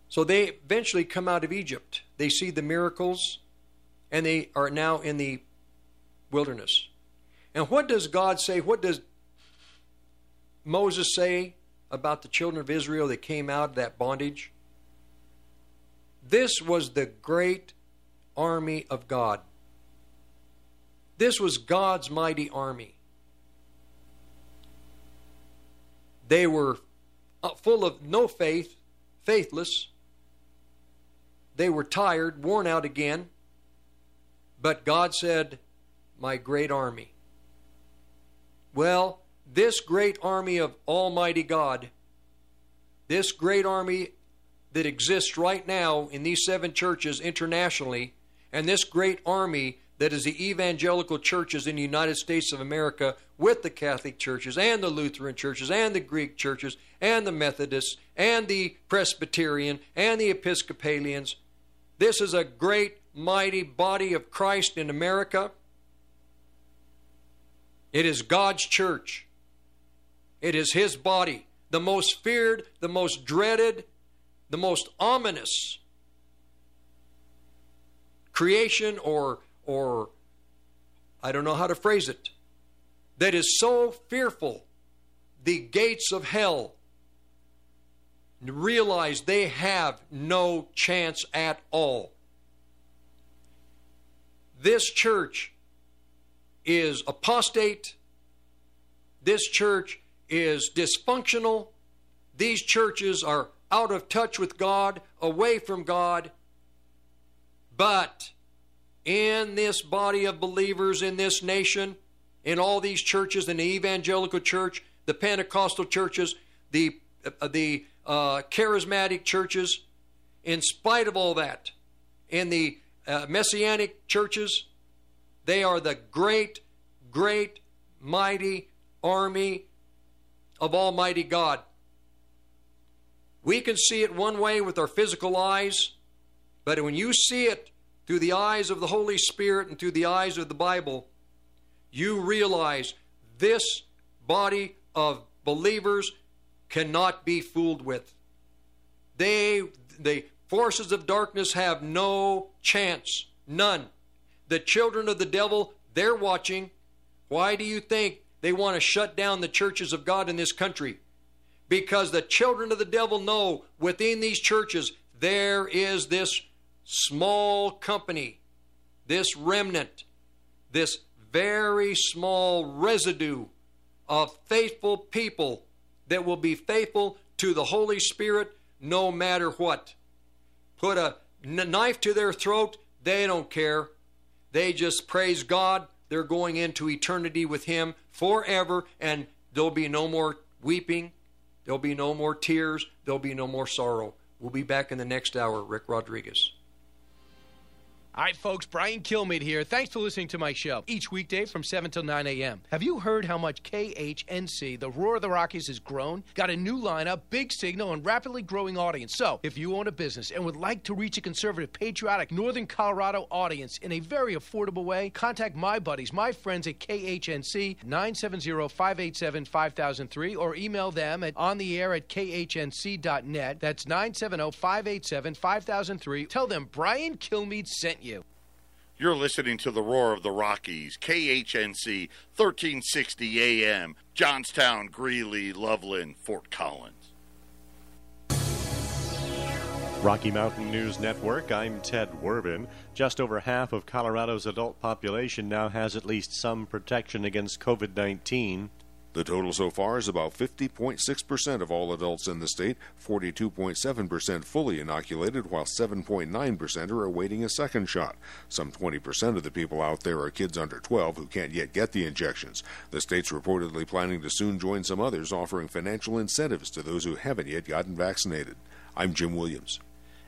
[SPEAKER 3] So they eventually come out of Egypt. They see the miracles, and they are now in the wilderness. And what does God say? What does Moses say about the children of Israel that came out of that bondage? This was the great army of God. This was God's mighty army. They were uh, full of no faith, faithless. They were tired, worn out again. But God said, My great army. Well, this great army of Almighty God, this great army that exists right now in these seven churches internationally, and this great army that is the evangelical churches in the United States of America with the Catholic churches and the Lutheran churches and the Greek churches and the Methodists and the Presbyterian and the Episcopalians. This is a great, mighty body of Christ in America. It is God's church. It is His body, the most feared, the most dreaded, the most ominous creation or or I don't know how to phrase it that is so fearful the gates of hell realize they have no chance at all. This church is apostate. This church is dysfunctional. These churches are out of touch with God, away from God. But in this body of believers in this nation, in all these churches, in the evangelical church, the Pentecostal churches, the uh, the uh, charismatic churches, in spite of all that, in the uh, messianic churches, they are the great, great, mighty army of Almighty God. We can see it one way with our physical eyes, but when you see it through the eyes of the Holy Spirit and through the eyes of the Bible, you realize this body of believers cannot be fooled with. They, the forces of darkness have no chance, none. The children of the devil, they're watching. Why do you think they want to shut down the churches of God in this country? Because the children of the devil know within these churches there is this small company, this remnant, this very small residue of faithful people that will be faithful to the Holy Spirit no matter what. Put a knife to their throat, they don't care. They just praise God. They're going into eternity with Him forever, and there'll be no more weeping. There'll be no more tears. There'll be no more sorrow. We'll be back in the next hour. Rick Rodriguez.
[SPEAKER 9] All right, folks, Brian Kilmeade here. Thanks for listening to my show each weekday from 7 till 9 a.m. Have you heard how much KHNC, the Roar of the Rockies, has grown? Got a new lineup, big signal, and rapidly growing audience. So, if you own a business and would like to reach a conservative, patriotic, Northern Colorado audience in a very affordable way, contact my buddies, my friends at KHNC 970 587 5003 or email them at on the air at khnc.net. That's 970 587 5003. Tell them Brian Kilmeade sent you.
[SPEAKER 1] You're listening to the Roar of the Rockies, KHNC, 1360 AM, Johnstown, Greeley, Loveland, Fort Collins.
[SPEAKER 11] Rocky Mountain News Network, I'm Ted Werbin. Just over half of Colorado's adult population now has at least some protection against COVID 19.
[SPEAKER 12] The total so far is about 50.6% of all adults in the state, 42.7% fully inoculated, while 7.9% are awaiting a second shot. Some 20% of the people out there are kids under 12 who can't yet get the injections. The state's reportedly planning to soon join some others offering financial incentives to those who haven't yet gotten vaccinated. I'm Jim Williams.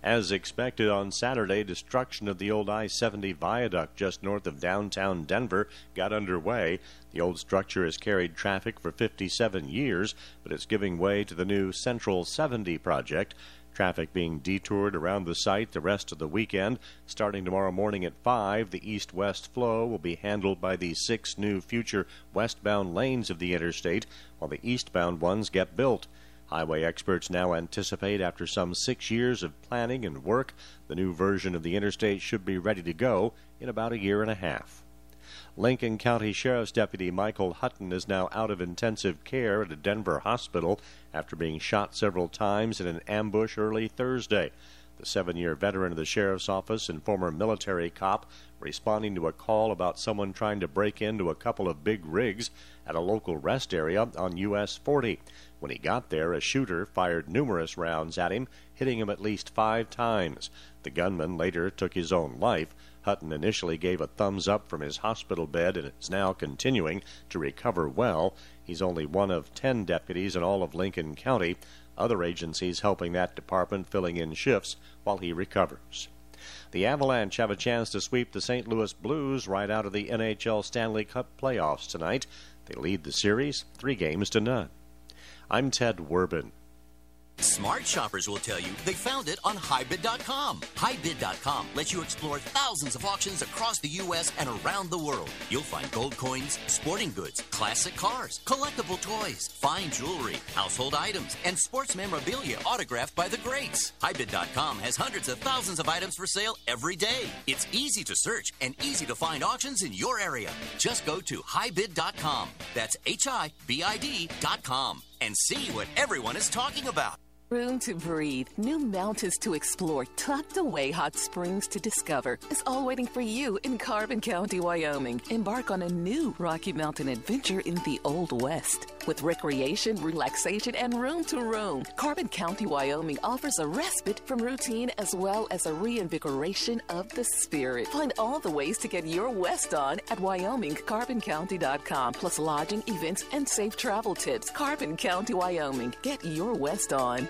[SPEAKER 11] As expected on Saturday, destruction of the old I 70 viaduct just north of downtown Denver got underway. The old structure has carried traffic for 57 years, but it's giving way to the new Central 70 project. Traffic being detoured around the site the rest of the weekend. Starting tomorrow morning at 5, the east west flow will be handled by the six new future westbound lanes of the interstate, while the eastbound ones get built. Highway experts now anticipate after some six years of planning and work, the new version of the interstate should be ready to go in about a year and a half. Lincoln County Sheriff's Deputy Michael Hutton is now out of intensive care at a Denver hospital after being shot several times in an ambush early Thursday. The seven year veteran of the sheriff's office and former military cop responding to a call about someone trying to break into a couple of big rigs at a local rest area on US 40. When he got there, a shooter fired numerous rounds at him, hitting him at least five times. The gunman later took his own life. Hutton initially gave a thumbs up from his hospital bed and is now continuing to recover well. He's only one of ten deputies in all of Lincoln County. Other agencies helping that department filling in shifts while he recovers. The Avalanche have a chance to sweep the St. Louis Blues right out of the NHL Stanley Cup playoffs tonight. They lead the series three games to none. I'm Ted Werbin.
[SPEAKER 13] Smart shoppers will tell you they found it on HiBid.com. HiBid.com lets you explore thousands of auctions across the U.S. and around the world. You'll find gold coins, sporting goods, classic cars, collectible toys, fine jewelry, household items, and sports memorabilia autographed by the greats. HiBid.com has hundreds of thousands of items for sale every day. It's easy to search and easy to find auctions in your area. Just go to HiBid.com. That's H-I-B-I-D.com and see what everyone is talking about.
[SPEAKER 14] Room to breathe, new mountains to explore, tucked away hot springs to discover is all waiting for you in Carbon County, Wyoming. Embark on a new Rocky Mountain adventure in the Old West. With recreation, relaxation, and room to roam, Carbon County, Wyoming offers a respite from routine as well as a reinvigoration of the spirit. Find all the ways to get your West on at WyomingCarbonCounty.com, plus lodging, events, and safe travel tips. Carbon County, Wyoming. Get your West on.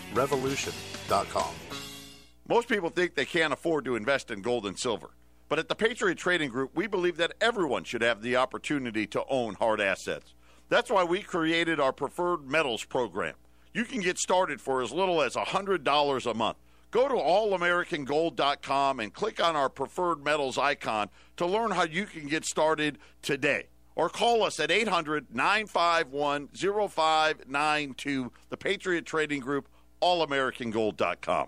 [SPEAKER 15] warriorsrevolution.com.
[SPEAKER 1] Most people think they can't afford to invest in gold and silver. But at the Patriot Trading Group, we believe that everyone should have the opportunity to own hard assets. That's why we created our Preferred Metals program. You can get started for as little as $100 a month. Go to allamericangold.com and click on our Preferred Metals icon to learn how you can get started today. Or call us at 800 951 0592, the Patriot Trading Group, allamericangold.com.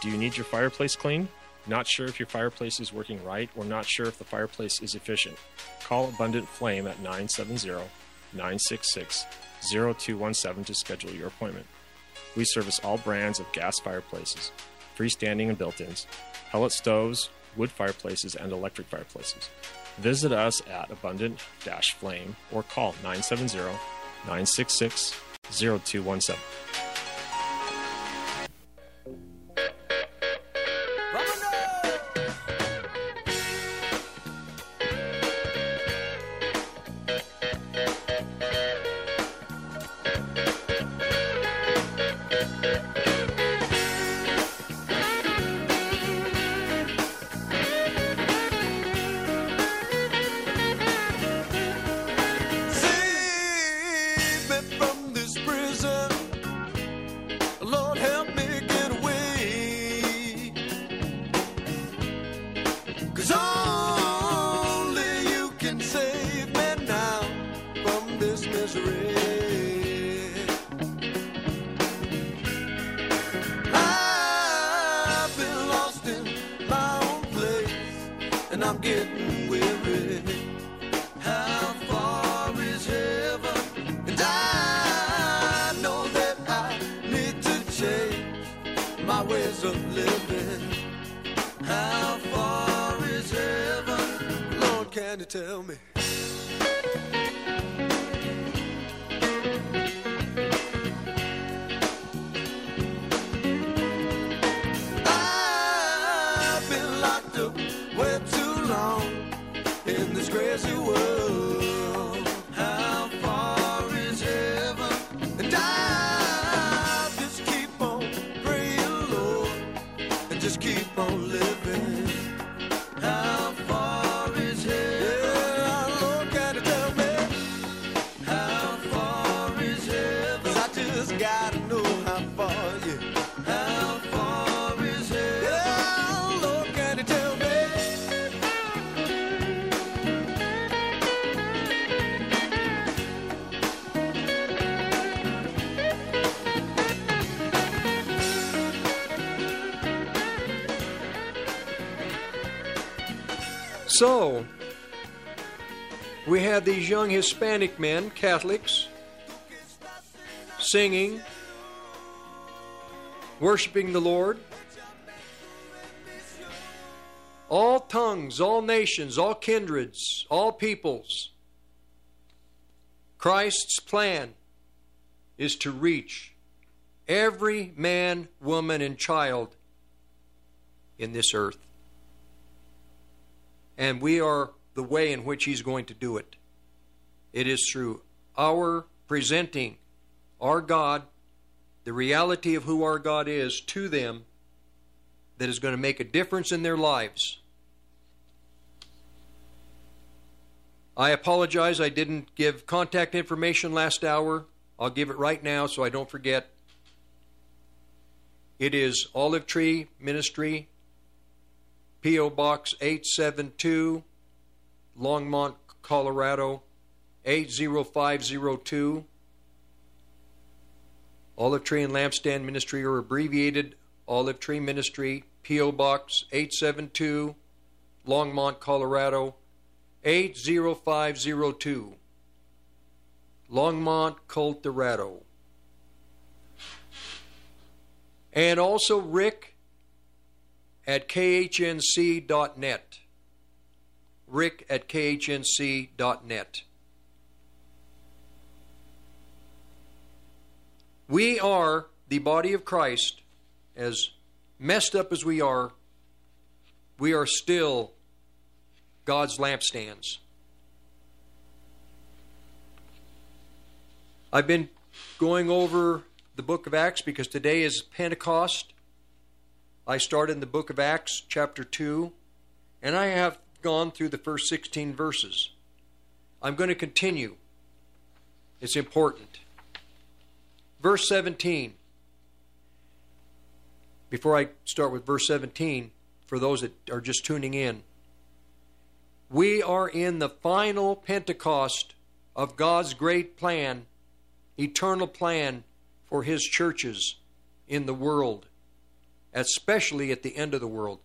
[SPEAKER 6] Do you need your fireplace cleaned? Not sure if your fireplace is working right or not sure if the fireplace is efficient? Call Abundant Flame at 970 966 0217 to schedule your appointment. We service all brands of gas fireplaces, freestanding and built ins.
[SPEAKER 8] pellet stoves, wood fireplaces, and electric fireplaces. Visit us at Abundant Flame or call 970 966 0217.
[SPEAKER 16] How far is heaven? Lord, can you tell me?
[SPEAKER 3] So, we have these young Hispanic men, Catholics, singing, worshiping the Lord. All tongues, all nations, all kindreds, all peoples. Christ's plan is to reach every man, woman, and child in this earth. And we are the way in which He's going to do it. It is through our presenting our God, the reality of who our God is, to them that is going to make a difference in their lives. I apologize, I didn't give contact information last hour. I'll give it right now so I don't forget. It is Olive Tree Ministry, P.O. Box 872, Longmont, Colorado 80502. Olive Tree and Lampstand Ministry are abbreviated Olive Tree Ministry, P.O. Box 872, Longmont, Colorado 80502. Longmont, Colorado. And also Rick at khnc.net. Rick at khnc.net. We are the body of Christ, as messed up as we are, we are still God's lampstands. I've been going over the book of Acts because today is Pentecost. I start in the book of Acts, chapter 2, and I have gone through the first 16 verses. I'm going to continue. It's important. Verse 17. Before I start with verse 17, for those that are just tuning in, we are in the final Pentecost of God's great plan, eternal plan for His churches in the world, especially at the end of the world.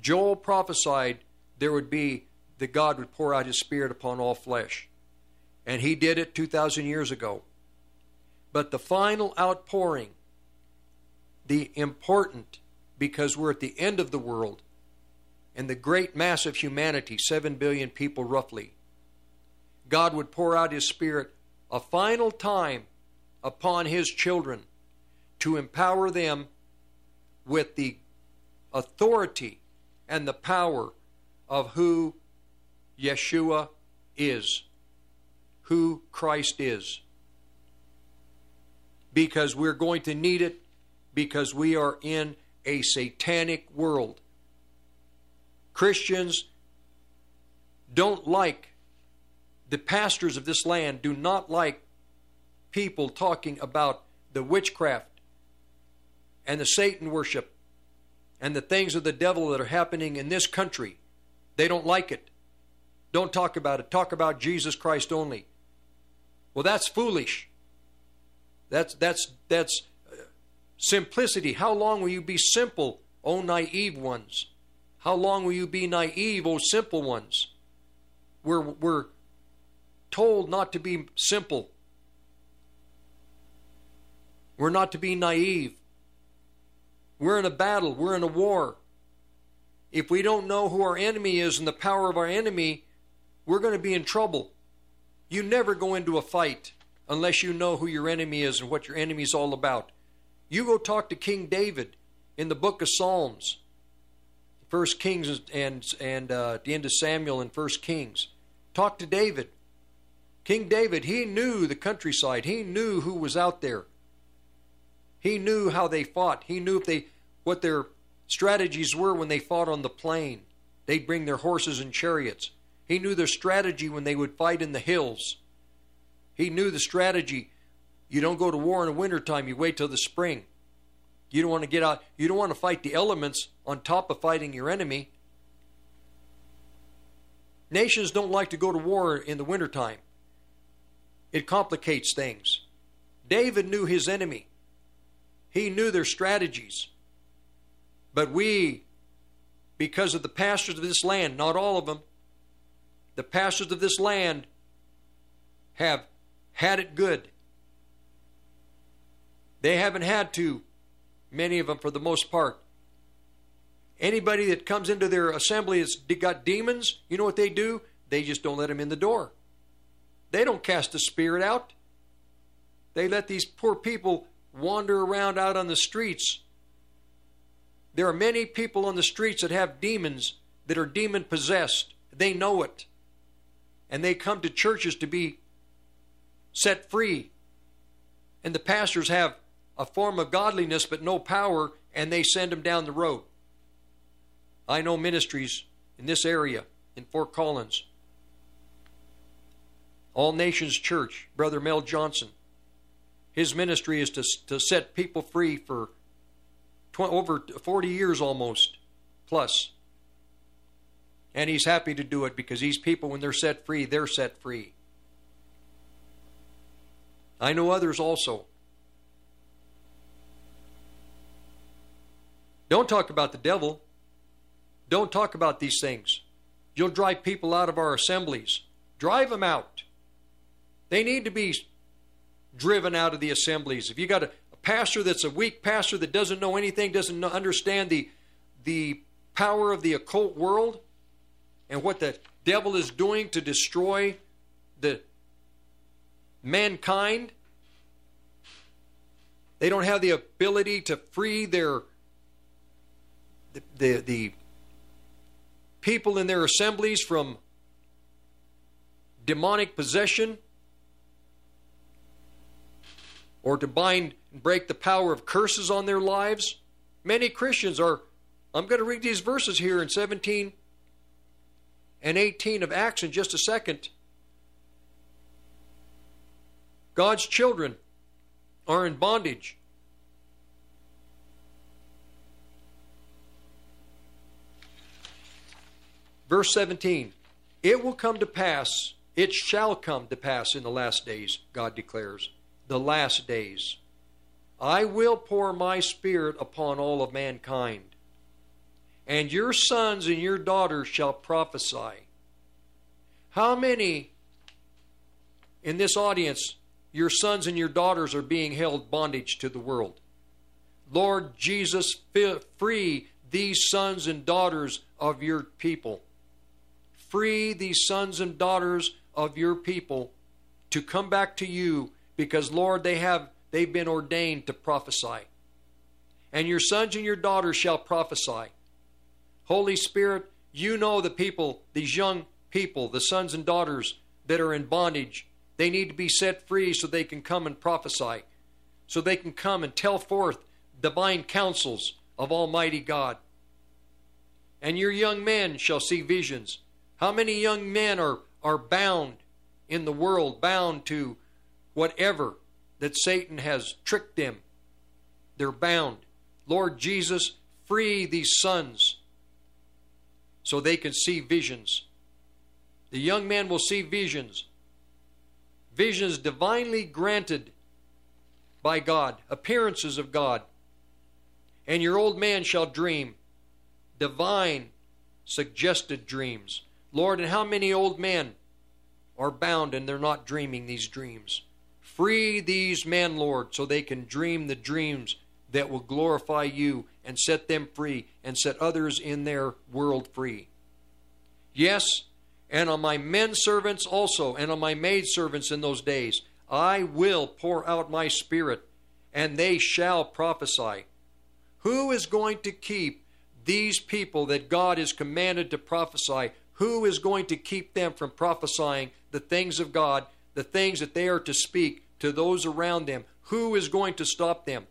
[SPEAKER 3] Joel prophesied there would be that God would pour out His Spirit upon all flesh. And He did it 2,000 years ago. But the final outpouring, the important, because we're at the end of the world, and the great mass of humanity, 7 billion people roughly, God would pour out His Spirit a final time upon His children to empower them with the authority and the power of who Yeshua is, who Christ is. Because we're going to need it, because we are in a satanic world. Christians don't like, the pastors of this land do not like people talking about the witchcraft and the Satan worship and the things of the devil that are happening in this country. They don't like it. Don't talk about it. Talk about Jesus Christ only. Well, that's foolish. That's that's that's uh, simplicity. How long will you be simple, O naive ones? How long will you be naive, O simple ones? We're we're told not to be simple. We're not to be naive. We're in a battle, we're in a war. If we don't know who our enemy is and the power of our enemy, we're going to be in trouble. You never go into a fight unless you know who your enemy is and what your enemy is all about. You go talk to King David in the book of Psalms, First Kings and and uh, the end of Samuel and First Kings. Talk to David. King David, he knew the countryside. He knew who was out there. He knew how they fought. He knew if they what their strategies were when they fought on the plain. They'd bring their horses and chariots. He knew their strategy when they would fight in the hills. He knew the strategy. You don't go to war in the wintertime, you wait till the spring. You don't want to get out, you don't want to fight the elements on top of fighting your enemy. Nations don't like to go to war in the wintertime. It complicates things. David knew his enemy. He knew their strategies. But we, because of the pastors of this land, not all of them, the pastors of this land have had it good. They haven't had to, many of them for the most part. Anybody that comes into their assembly that's got demons, you know what they do? They just don't let them in the door. They don't cast the spirit out. They let these poor people wander around out on the streets. There are many people on the streets that have demons that are demon possessed. They know it. And they come to churches to be set free. And the pastors have a form of godliness but no power, and they send them down the road. I know ministries in this area, in Fort Collins. All Nations Church, Brother Mel Johnson. His ministry is to, to set people free for over 40 years almost, plus. And he's happy to do it because these people, when they're set free, they're set free. I know others also. Don't talk about the devil. Don't talk about these things. You'll drive people out of our assemblies. Drive them out. They need to be driven out of the assemblies. If you got a pastor that's a weak pastor that doesn't know anything, doesn't understand the the power of the occult world and what the devil is doing to destroy the mankind, they don't have the ability to free their the, the, the people in their assemblies from demonic possession or to bind and break the power of curses on their lives. Many Christians are, I'm going to read these verses here in 17 and 18 of Acts in just a second. God's children are in bondage. Verse 17 It will come to pass, it shall come to pass in the last days, God declares. The last days. I will pour my spirit upon all of mankind, and your sons and your daughters shall prophesy. How many in this audience, your sons and your daughters are being held bondage to the world? Lord Jesus, free these sons and daughters of your people. Free these sons and daughters of your people to come back to you because Lord they have they've been ordained to prophesy. And your sons and your daughters shall prophesy. Holy Spirit, you know the people, these young people, the sons and daughters that are in bondage. They need to be set free so they can come and prophesy, so they can come and tell forth divine counsels of Almighty God. And your young men shall see visions. How many young men are, are bound in the world, bound to whatever that Satan has tricked them? They're bound. Lord Jesus, free these sons so they can see visions. The young man will see visions. Visions divinely granted by God, appearances of God. And your old man shall dream divine suggested dreams. Lord, and how many old men are bound and they're not dreaming these dreams? Free these men, Lord, so they can dream the dreams that will glorify you and set them free and set others in their world free. Yes, and on my men servants also, and on my maid servants in those days, I will pour out my spirit, and they shall prophesy. Who is going to keep these people that God has commanded to prophesy? Who is going to keep them from prophesying the things of God, the things that they are to speak to those around them? Who is going to stop them?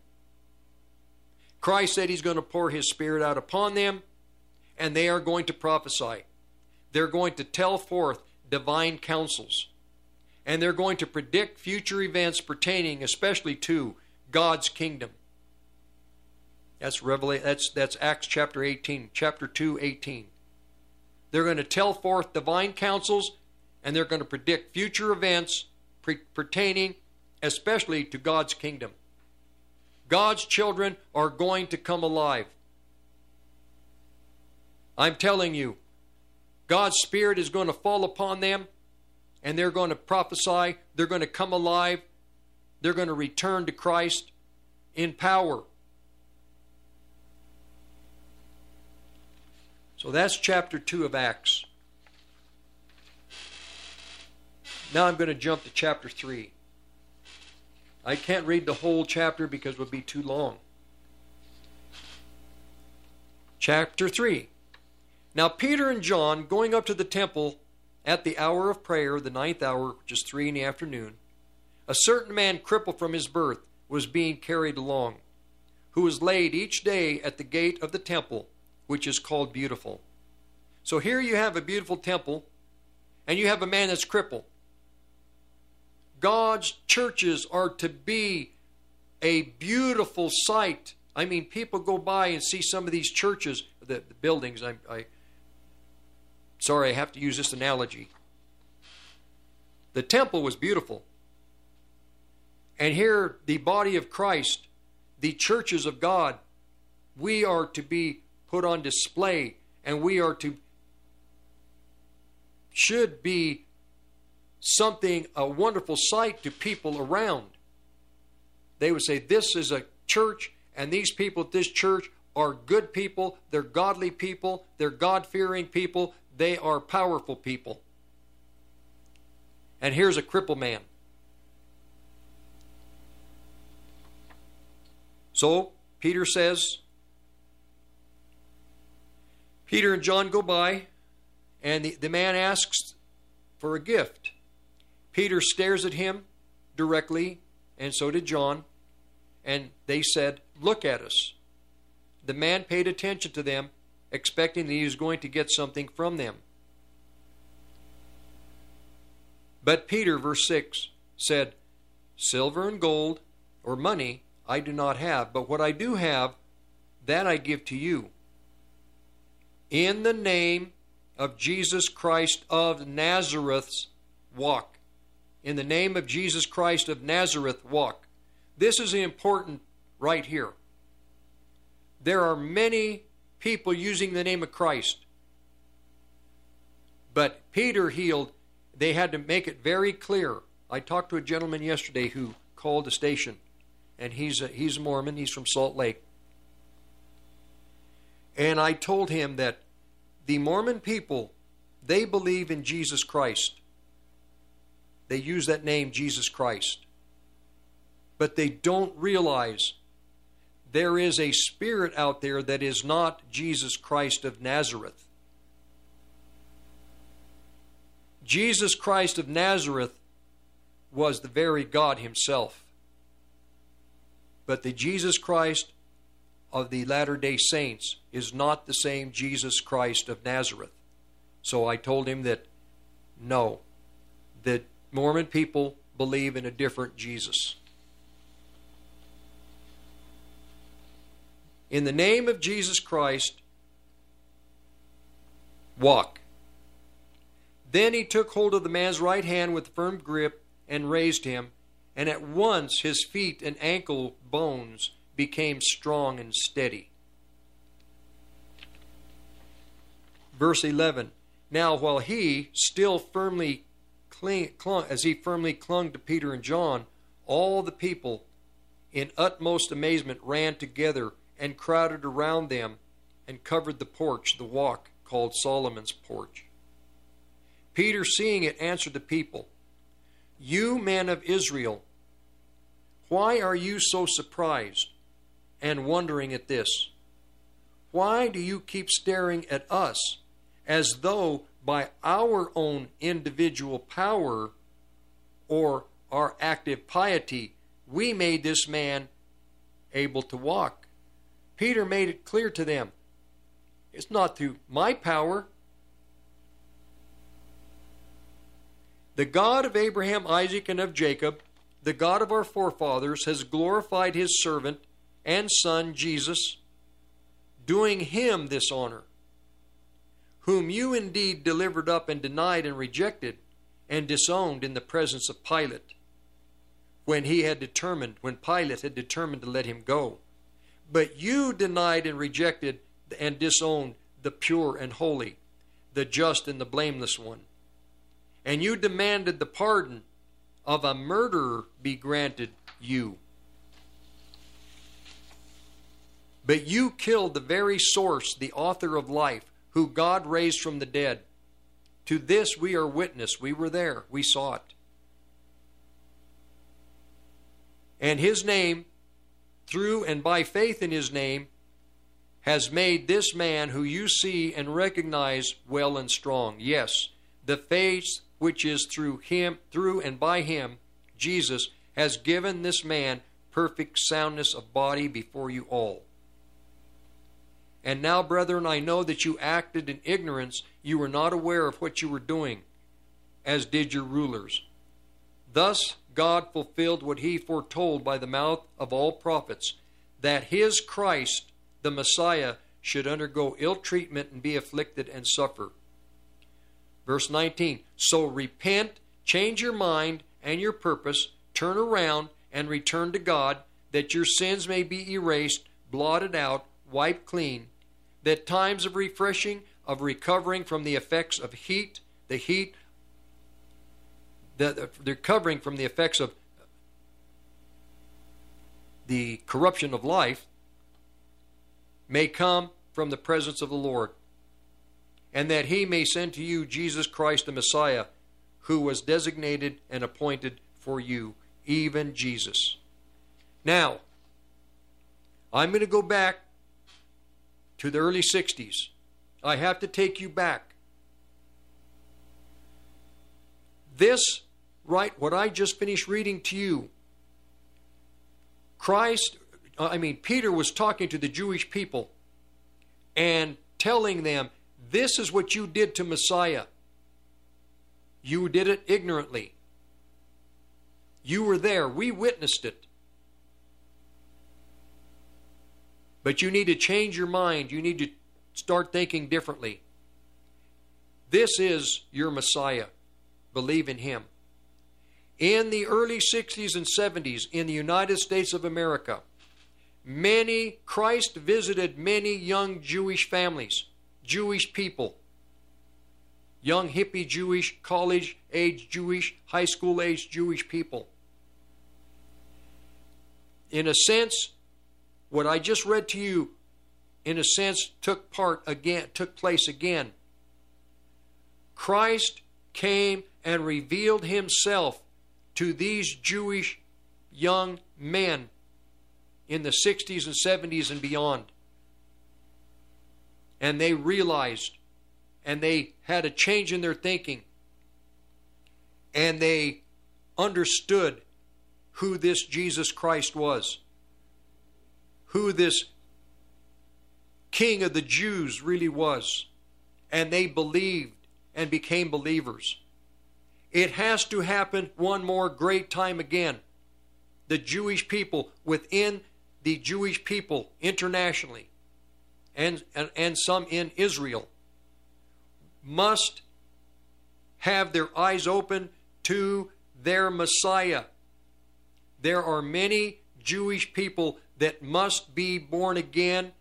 [SPEAKER 3] Christ said he's going to pour his spirit out upon them, and they are going to prophesy. They're going to tell forth divine counsels, and they're going to predict future events pertaining especially to God's kingdom. That's Revelation, that's that's Acts chapter 18, chapter 2, 18. They're going to tell forth divine counsels and they're going to predict future events pre- pertaining especially to God's kingdom. God's children are going to come alive. I'm telling you, God's Spirit is going to fall upon them and they're going to prophesy. They're going to come alive. They're going to return to Christ in power. So that's chapter 2 of Acts. Now I'm going to jump to chapter 3. I can't read the whole chapter because it would be too long. Chapter 3. Now Peter and John, going up to the temple at the hour of prayer, the ninth hour, which is three in the afternoon, a certain man crippled from his birth was being carried along, who was laid each day at the gate of the temple, which is called Beautiful. So here you have a beautiful temple, and you have a man that's crippled. God's churches are to be a beautiful sight. I mean, people go by and see some of these churches, the, the buildings. I, I, sorry, I have to use this analogy. The temple was beautiful, and here the body of Christ, the churches of God, we are to be put on display, and we are to should be something, a wonderful sight to people around. They would say, This is a church, and these people at this church are good people, they're godly people, they're God fearing people, they are powerful people. And here's a crippled man. So, Peter says, Peter and John go by, and the, the man asks for a gift. Peter stares at him directly, and so did John, and they said, Look at us. The man paid attention to them, expecting that he was going to get something from them. But Peter, verse 6, said, Silver and gold, or money, I do not have, but what I do have, that I give to you. In the name of Jesus Christ of Nazareth's walk. In the name of Jesus Christ of Nazareth, walk. This is important right here. There are many people using the name of Christ. But Peter healed, they had to make it very clear. I talked to a gentleman yesterday who called the station, and he's a, he's a Mormon, he's from Salt Lake. And I told him that the Mormon people, they believe in Jesus Christ. They use that name, Jesus Christ. But they don't realize there is a spirit out there that is not Jesus Christ of Nazareth. Jesus Christ of Nazareth was the very God Himself. But the Jesus Christ of the Latter day Saints is not the same Jesus Christ of Nazareth. So I told him that no, that Mormon people believe in a different Jesus. In the name of Jesus Christ, walk. Then he took hold of the man's right hand with firm grip and raised him, and at once his feet and ankle bones became strong and steady. Verse 11 Now, while he still firmly cling, clung, as he firmly clung to Peter and John, all the people in utmost amazement ran together and crowded around them and covered the porch, the walk called Solomon's porch. Peter, seeing it, answered the people, You men of Israel, why are you so surprised and wondering at this? Why do you keep staring at us as though by our own individual power or our active piety we made this man able to walk? Peter made it clear to them it's not through my power. The God of Abraham, Isaac, and of Jacob, the God of our forefathers, has glorified his servant and son Jesus, doing him this honor, whom you indeed delivered up and denied and rejected and disowned in the presence of Pilate, when he had determined, when Pilate had determined to let him go. But you denied and rejected and disowned the pure and holy, the just and the blameless one. And you demanded the pardon of a murderer be granted you. But you killed the very source, the author of life, who God raised from the dead. To this we are witness. We were there, we saw it. And his name, through and by faith in his name, has made this man who you see and recognize well and strong. Yes, the faith which is through him, through and by him, Jesus, has given this man perfect soundness of body before you all. And now, brethren, I know that you acted in ignorance. You were not aware of what you were doing, as did your rulers. Thus, God fulfilled what he foretold by the mouth of all prophets that his Christ, the Messiah, should undergo ill treatment and be afflicted and suffer. Verse 19 So repent, change your mind and your purpose, turn around, and return to God, that your sins may be erased, blotted out, wiped clean that times of refreshing, of recovering from the effects of heat, the heat, the, the recovering from the effects of the corruption of life, may come from the presence of the Lord, and that he may send to you Jesus Christ the Messiah, who was designated and appointed for you, even Jesus. Now, I'm going to go back to the early 60s. I have to take you back. This, right, what I just finished reading to you, Christ, uh, I mean, Peter was talking to the Jewish people and telling them, This is what you did to Messiah. You did it ignorantly. You were there. We witnessed it. But you need to change your mind. You need to start thinking differently. This is your Messiah. Believe in Him. In the early 60s and 70s in the United States of America, many, Christ visited many young Jewish families, Jewish people, young hippie Jewish, college age Jewish, high school age Jewish people. In a sense, what I just read to you in a sense, took part again, took place again. Christ came and revealed himself to these Jewish young men in the 60s and 70s and beyond. And they realized and they had a change in their thinking and they understood who this Jesus Christ was, who this King of the Jews really was, and they believed and became believers. It has to happen one more great time again. The Jewish people within the Jewish people internationally and, and, and some in Israel must have their eyes open to their Messiah. There are many Jewish people that must be born again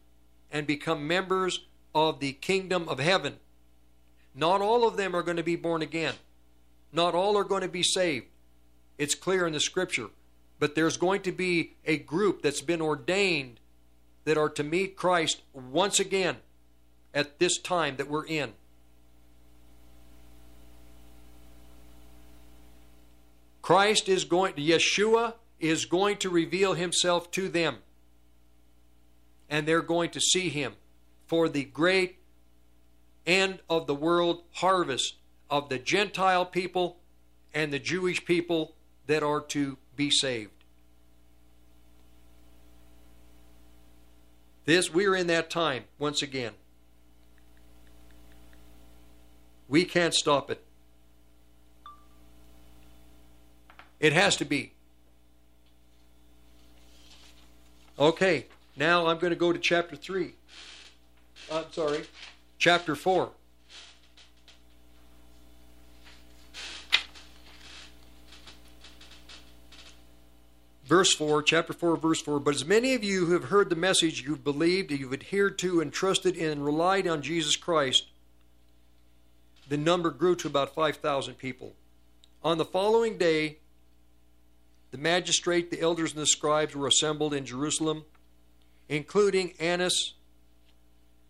[SPEAKER 3] and become members of the kingdom of heaven. Not all of them are going to be born again. Not all are going to be saved. It's clear in the scripture. But there's going to be a group that's been ordained that are to meet Christ once again at this time that we're in. Christ is going, to, Yeshua is going to reveal himself to them. And they're going to see him for the great end of the world harvest of the Gentile people and the Jewish people that are to be saved. This we're in that time once again. We can't stop it. It has to be. Okay, now I'm going to go to chapter 3. Uh, I'm sorry, chapter 4. Verse 4, chapter 4, verse 4. But as many of you who have heard the message you've believed, you've adhered to, and trusted in, and relied on Jesus Christ, the number grew to about 5,000 people. On the following day, the magistrate, the elders, and the scribes were assembled in Jerusalem, including Annas,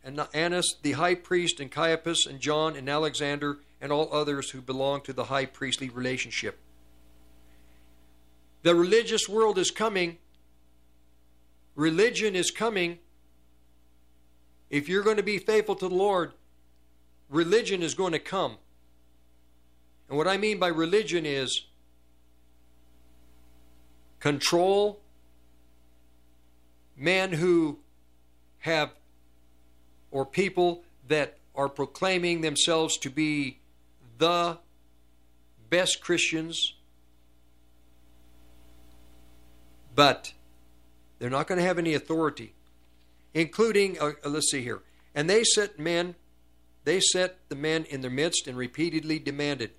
[SPEAKER 3] and Annas, the high priest, and Caiaphas, and John, and Alexander, and all others who belonged to the high priestly relationship. The religious world is coming. Religion is coming. If you're going to be faithful to the Lord, religion is going to come. And what I mean by religion is control, men who have, or people that are proclaiming themselves to be the best Christians, but they're not going to have any authority, including, uh, let's see here, and they set men, they set the men in their midst and repeatedly demanded,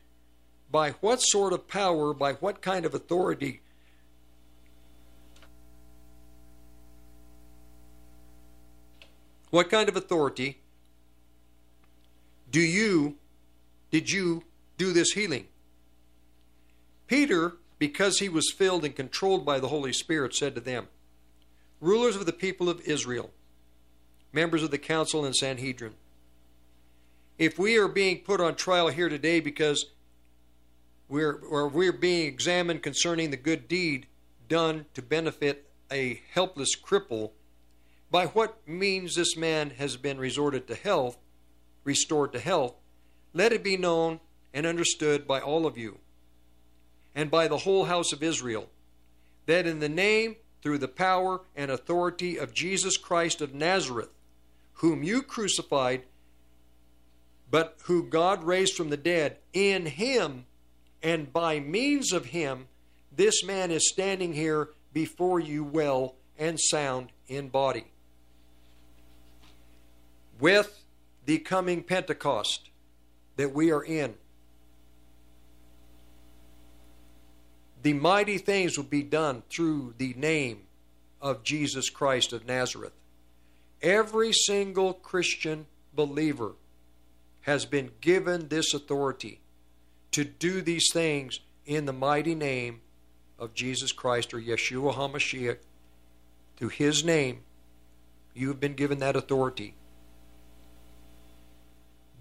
[SPEAKER 3] by what sort of power, by what kind of authority What kind of authority do you did you do this healing? Peter, because he was filled and controlled by the Holy Spirit, said to them, Rulers of the people of Israel, members of the council and Sanhedrin, if we are being put on trial here today because we're or we're being examined concerning the good deed done to benefit a helpless cripple by what means this man has been resorted to health, restored to health, let it be known and understood by all of you and by the whole house of Israel that in the name, through the power and authority of Jesus Christ of Nazareth, whom you crucified, but who God raised from the dead, in him and by means of him, this man is standing here before you well and sound in body with the coming Pentecost that we are in. The mighty things will be done through the name of Jesus Christ of Nazareth. Every single Christian believer has been given this authority to do these things in the mighty name of Jesus Christ or Yeshua HaMashiach. Through his name, You have been given that authority.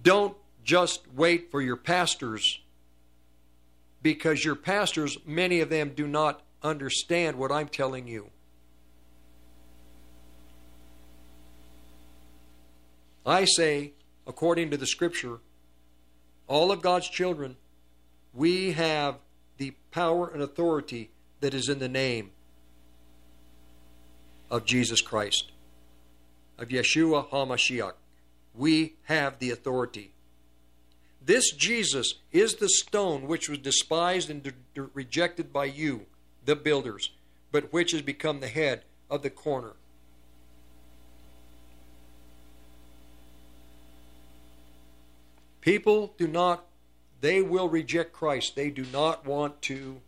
[SPEAKER 3] Don't just wait for your pastors because your pastors, many of them, do not understand what I'm telling you. I say, according to the scripture, all of God's children, we have the power and authority that is in the name of Jesus Christ, of Yeshua HaMashiach. We have the authority. This Jesus is the stone which was despised and de- de- rejected by you, the builders, but which has become the head of the corner. People do not, they will reject Christ. They do not want to.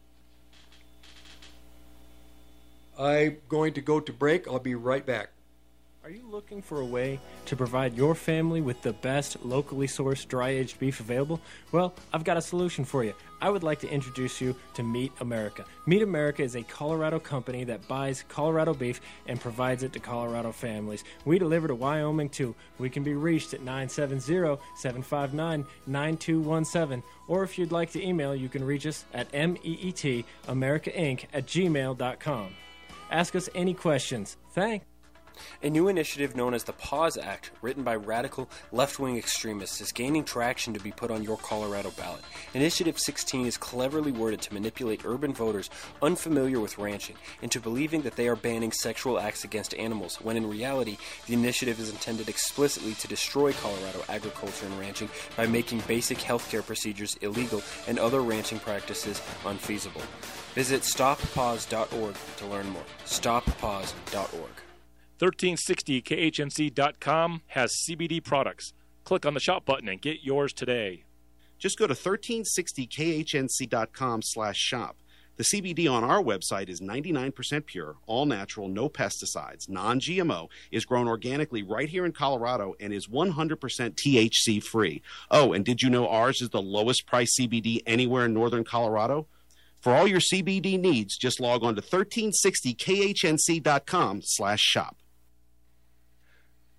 [SPEAKER 3] I'm going to go to break. I'll be right back.
[SPEAKER 6] Are you looking for a way to provide your family with the best locally sourced dry aged beef available? Well, I've got a solution for you. I would like to introduce you to Meat America. Meat America is a Colorado company that buys Colorado beef and provides it to Colorado families. We deliver to Wyoming too. We can be reached at 970 759 9217. Or if you'd like to email, you can reach us at meatamericainc at gmail.com. Ask us any questions. Thanks.
[SPEAKER 5] A new initiative known as the Pause Act, written by radical left wing extremists, is gaining traction to be put on your Colorado ballot. Initiative 16 is cleverly worded to manipulate urban voters unfamiliar with ranching into believing that they are banning sexual acts against animals, when in reality, the initiative is intended explicitly to destroy Colorado agriculture and ranching by making basic healthcare procedures illegal and other ranching practices unfeasible. Visit stoppause.org to learn more. Stoppause.org.
[SPEAKER 8] 1360khnc.com has CBD products. Click on the shop button and get yours today.
[SPEAKER 17] Just go to 1360khnc.com slash shop. The CBD on our website is 99% pure, all natural, no pesticides, non GMO, is grown organically right here in Colorado, and is 100% THC free. Oh, and did you know ours is the lowest price CBD anywhere in northern Colorado? For all your CBD needs, just log on to 1360khnc.com slash shop.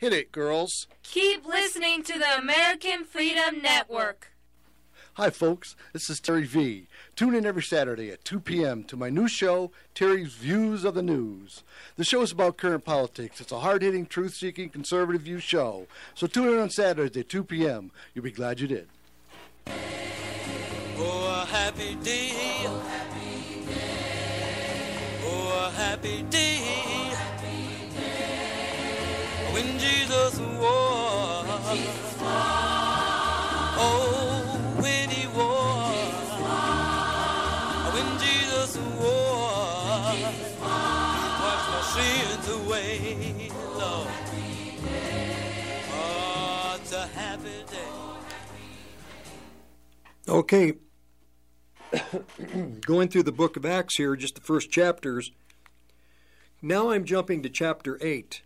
[SPEAKER 4] Hit it, girls.
[SPEAKER 18] Keep listening to the American Freedom Network.
[SPEAKER 19] Hi, folks. This is Terry V. Tune in every Saturday at 2 p.m. to my new show, Terry's Views of the News. The show is about current politics. It's a hard hitting, truth seeking, conservative view show. So tune in on Saturdays at 2 p.m. You'll be glad you did.
[SPEAKER 16] Oh, a happy day. Oh, happy day. Oh, a happy day. When Jesus was. Oh, when he. When Jesus my sins away. Lord.
[SPEAKER 3] Okay. Going through the book of Acts here, just the first chapters. Now I'm jumping to chapter 8.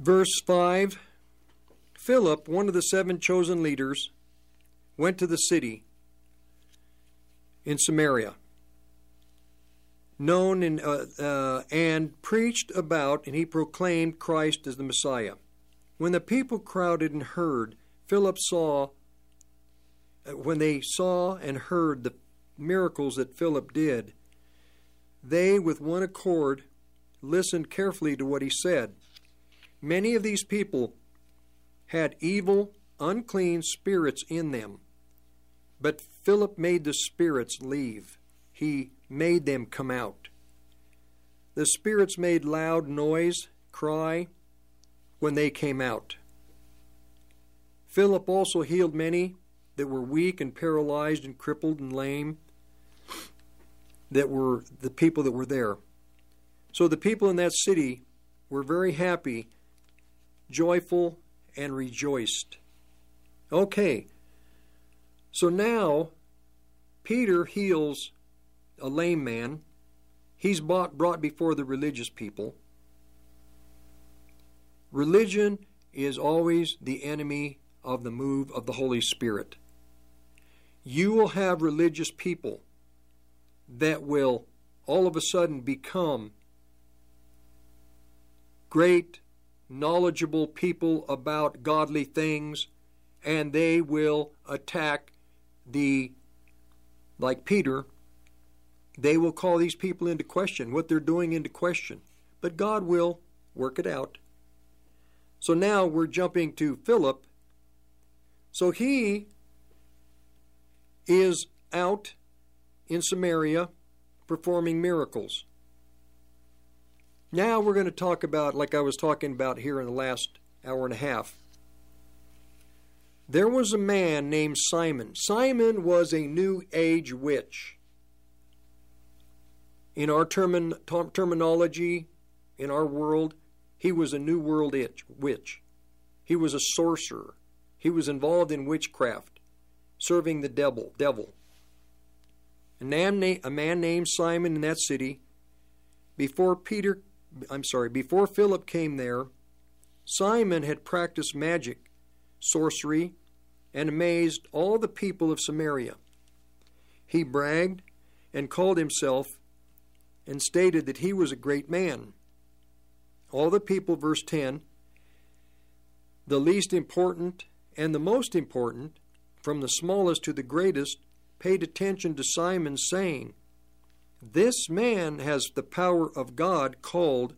[SPEAKER 3] Verse 5 Philip, one of the seven chosen leaders, went to the city in Samaria, known in, uh, uh, and preached about, and he proclaimed Christ as the Messiah. When the people crowded and heard, Philip saw, uh, when they saw and heard the miracles that Philip did, they with one accord listened carefully to what he said. Many of these people had evil, unclean spirits in them. But Philip made the spirits leave. He made them come out. The spirits made loud noise, cry, when they came out. Philip also healed many that were weak and paralyzed and crippled and lame, that were the people that were there. So the people in that city were very happy, joyful, and rejoiced. Okay, so now Peter heals a lame man. He's bought, brought before the religious people. Religion is always the enemy of the move of the Holy Spirit. You will have religious people that will all of a sudden become great, knowledgeable people about godly things, and they will attack the, like Peter, they will call these people into question, what they're doing into question. But God will work it out. So now we're jumping to Philip. So he is out in Samaria performing miracles. Now we're going to talk about, like I was talking about here in the last hour and a half. There was a man named Simon. Simon was a New Age witch. In our term- terminology, in our world, he was a New World itch, witch. He was a sorcerer. He was involved in witchcraft, serving the devil. devil. A man named Simon in that city, before Peter, I'm sorry, before Philip came there, Simon had practiced magic, sorcery, and amazed all the people of Samaria. He bragged and called himself and stated that he was a great man. All the people, verse 10, the least important and the most important, from the smallest to the greatest, paid attention to Simon, saying, This man has the power of God called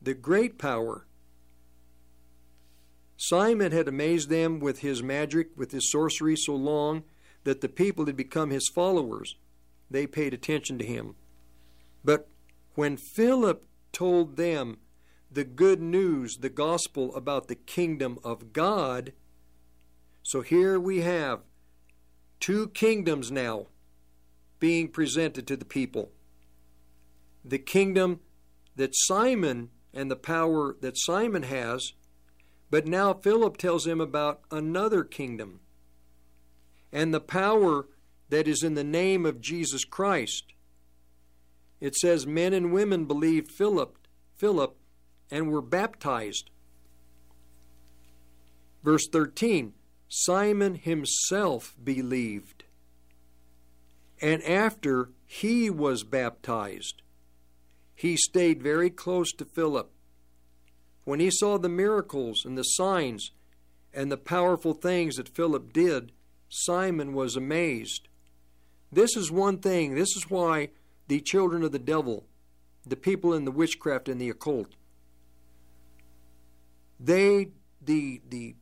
[SPEAKER 3] the great power. Simon had amazed them with his magic, with his sorcery so long that the people had become his followers. They paid attention to him. But when Philip told them the good news, the gospel about the kingdom of God, so here we have two kingdoms now being presented to the people. The kingdom that Simon and the power that Simon has, but now Philip tells him about another kingdom and the power that is in the name of Jesus Christ. It says men and women believed Philip, Philip and were baptized. Verse 13 Simon himself believed, and after he was baptized, he stayed very close to Philip. When he saw the miracles and the signs and the powerful things that Philip did, Simon was amazed. This is one thing, this is why the children of the devil, the people in the witchcraft and the occult, they the the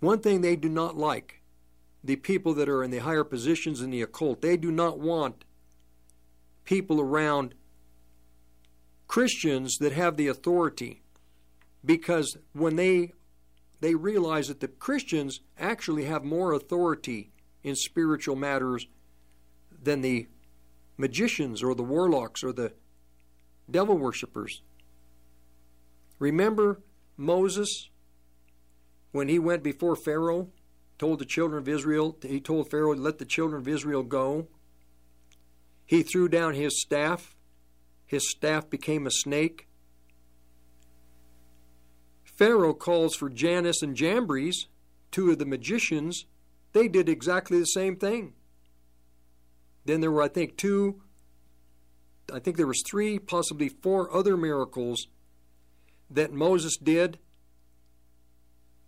[SPEAKER 3] one thing they do not like the people that are in the higher positions in the occult they do not want people around Christians that have the authority because when they they realize that the Christians actually have more authority in spiritual matters than the magicians or the warlocks or the devil worshippers. Remember Moses when he went before Pharaoh, told the children of Israel, he told Pharaoh, let the children of Israel go. He threw down his staff. His staff became a snake. Pharaoh calls for Jannes and Jambres, two of the magicians. They did exactly the same thing. Then there were, I think, two, I think there was three, possibly four other miracles that Moses did,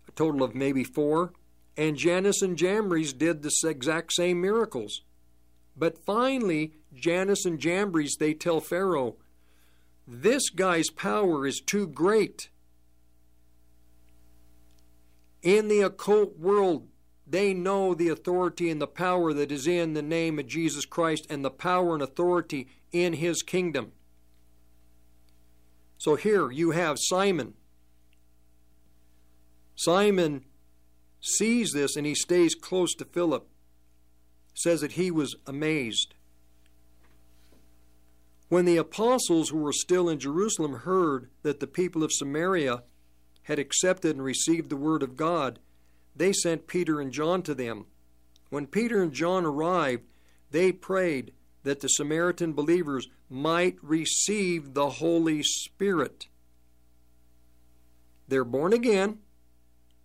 [SPEAKER 3] a total of maybe four, and Jannes and Jambres did the exact same miracles. But finally, Jannes and Jambres, they tell Pharaoh, this guy's power is too great. In the occult world, they know the authority and the power that is in the name of Jesus Christ and the power and authority in his kingdom. So here you have Simon. Simon sees this and he stays close to Philip. Says that he was amazed. When the apostles who were still in Jerusalem heard that the people of Samaria had accepted and received the word of God, they sent Peter and John to them. When Peter and John arrived, they prayed that the Samaritan believers might receive the Holy Spirit. They're born again.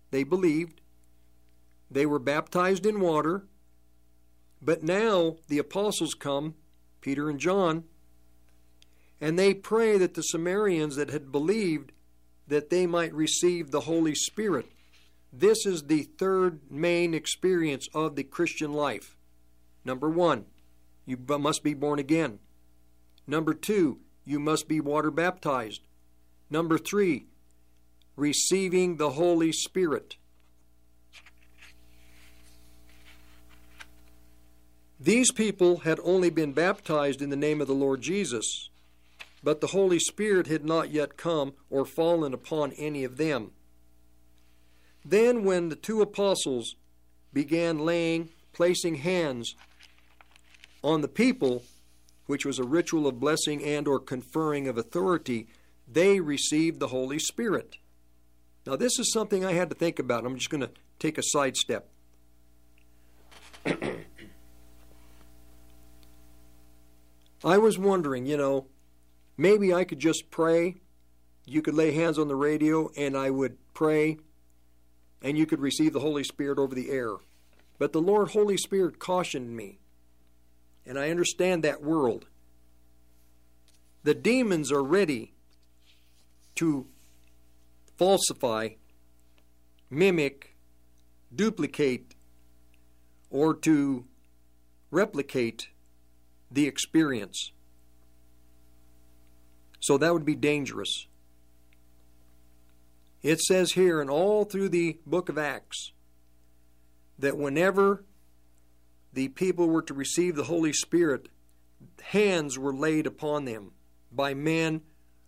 [SPEAKER 3] They believed. They were baptized in water. But now the apostles come, Peter and John, and they pray that the Samaritans that had believed that they might receive the Holy Spirit. This is the third main experience of the Christian life. Number one, you must be born again. Number two, you must be water baptized. Number three, receiving the Holy Spirit. These people had only been baptized in the name of the Lord Jesus, but the Holy Spirit had not yet come or fallen upon any of them. Then, when the two apostles began laying, placing hands on the people, which was a ritual of blessing and or conferring of authority, they received the Holy Spirit. Now, this is something I had to think about. I'm just going to take a sidestep. I was wondering, you know, maybe I could just pray. You could lay hands on the radio and I would pray and you could receive the Holy Spirit over the air. But the Lord Holy Spirit cautioned me. And I understand that world. The demons are ready to falsify, mimic, duplicate, or to replicate the experience. So that would be dangerous. It says here and all through the book of Acts that whenever the people were to receive the Holy Spirit, hands were laid upon them by men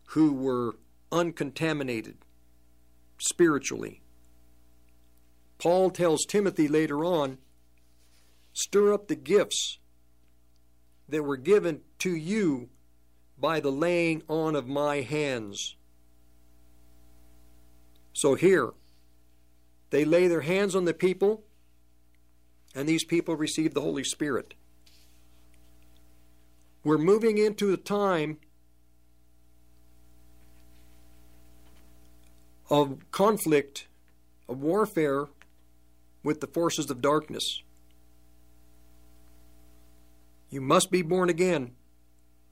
[SPEAKER 3] who were uncontaminated spiritually. Paul tells Timothy later on stir up the gifts that were given to you by the laying on of my hands. So here, they lay their hands on the people, and these people receive the Holy Spirit. We're moving into a time of conflict, of warfare with the forces of darkness. You must be born again.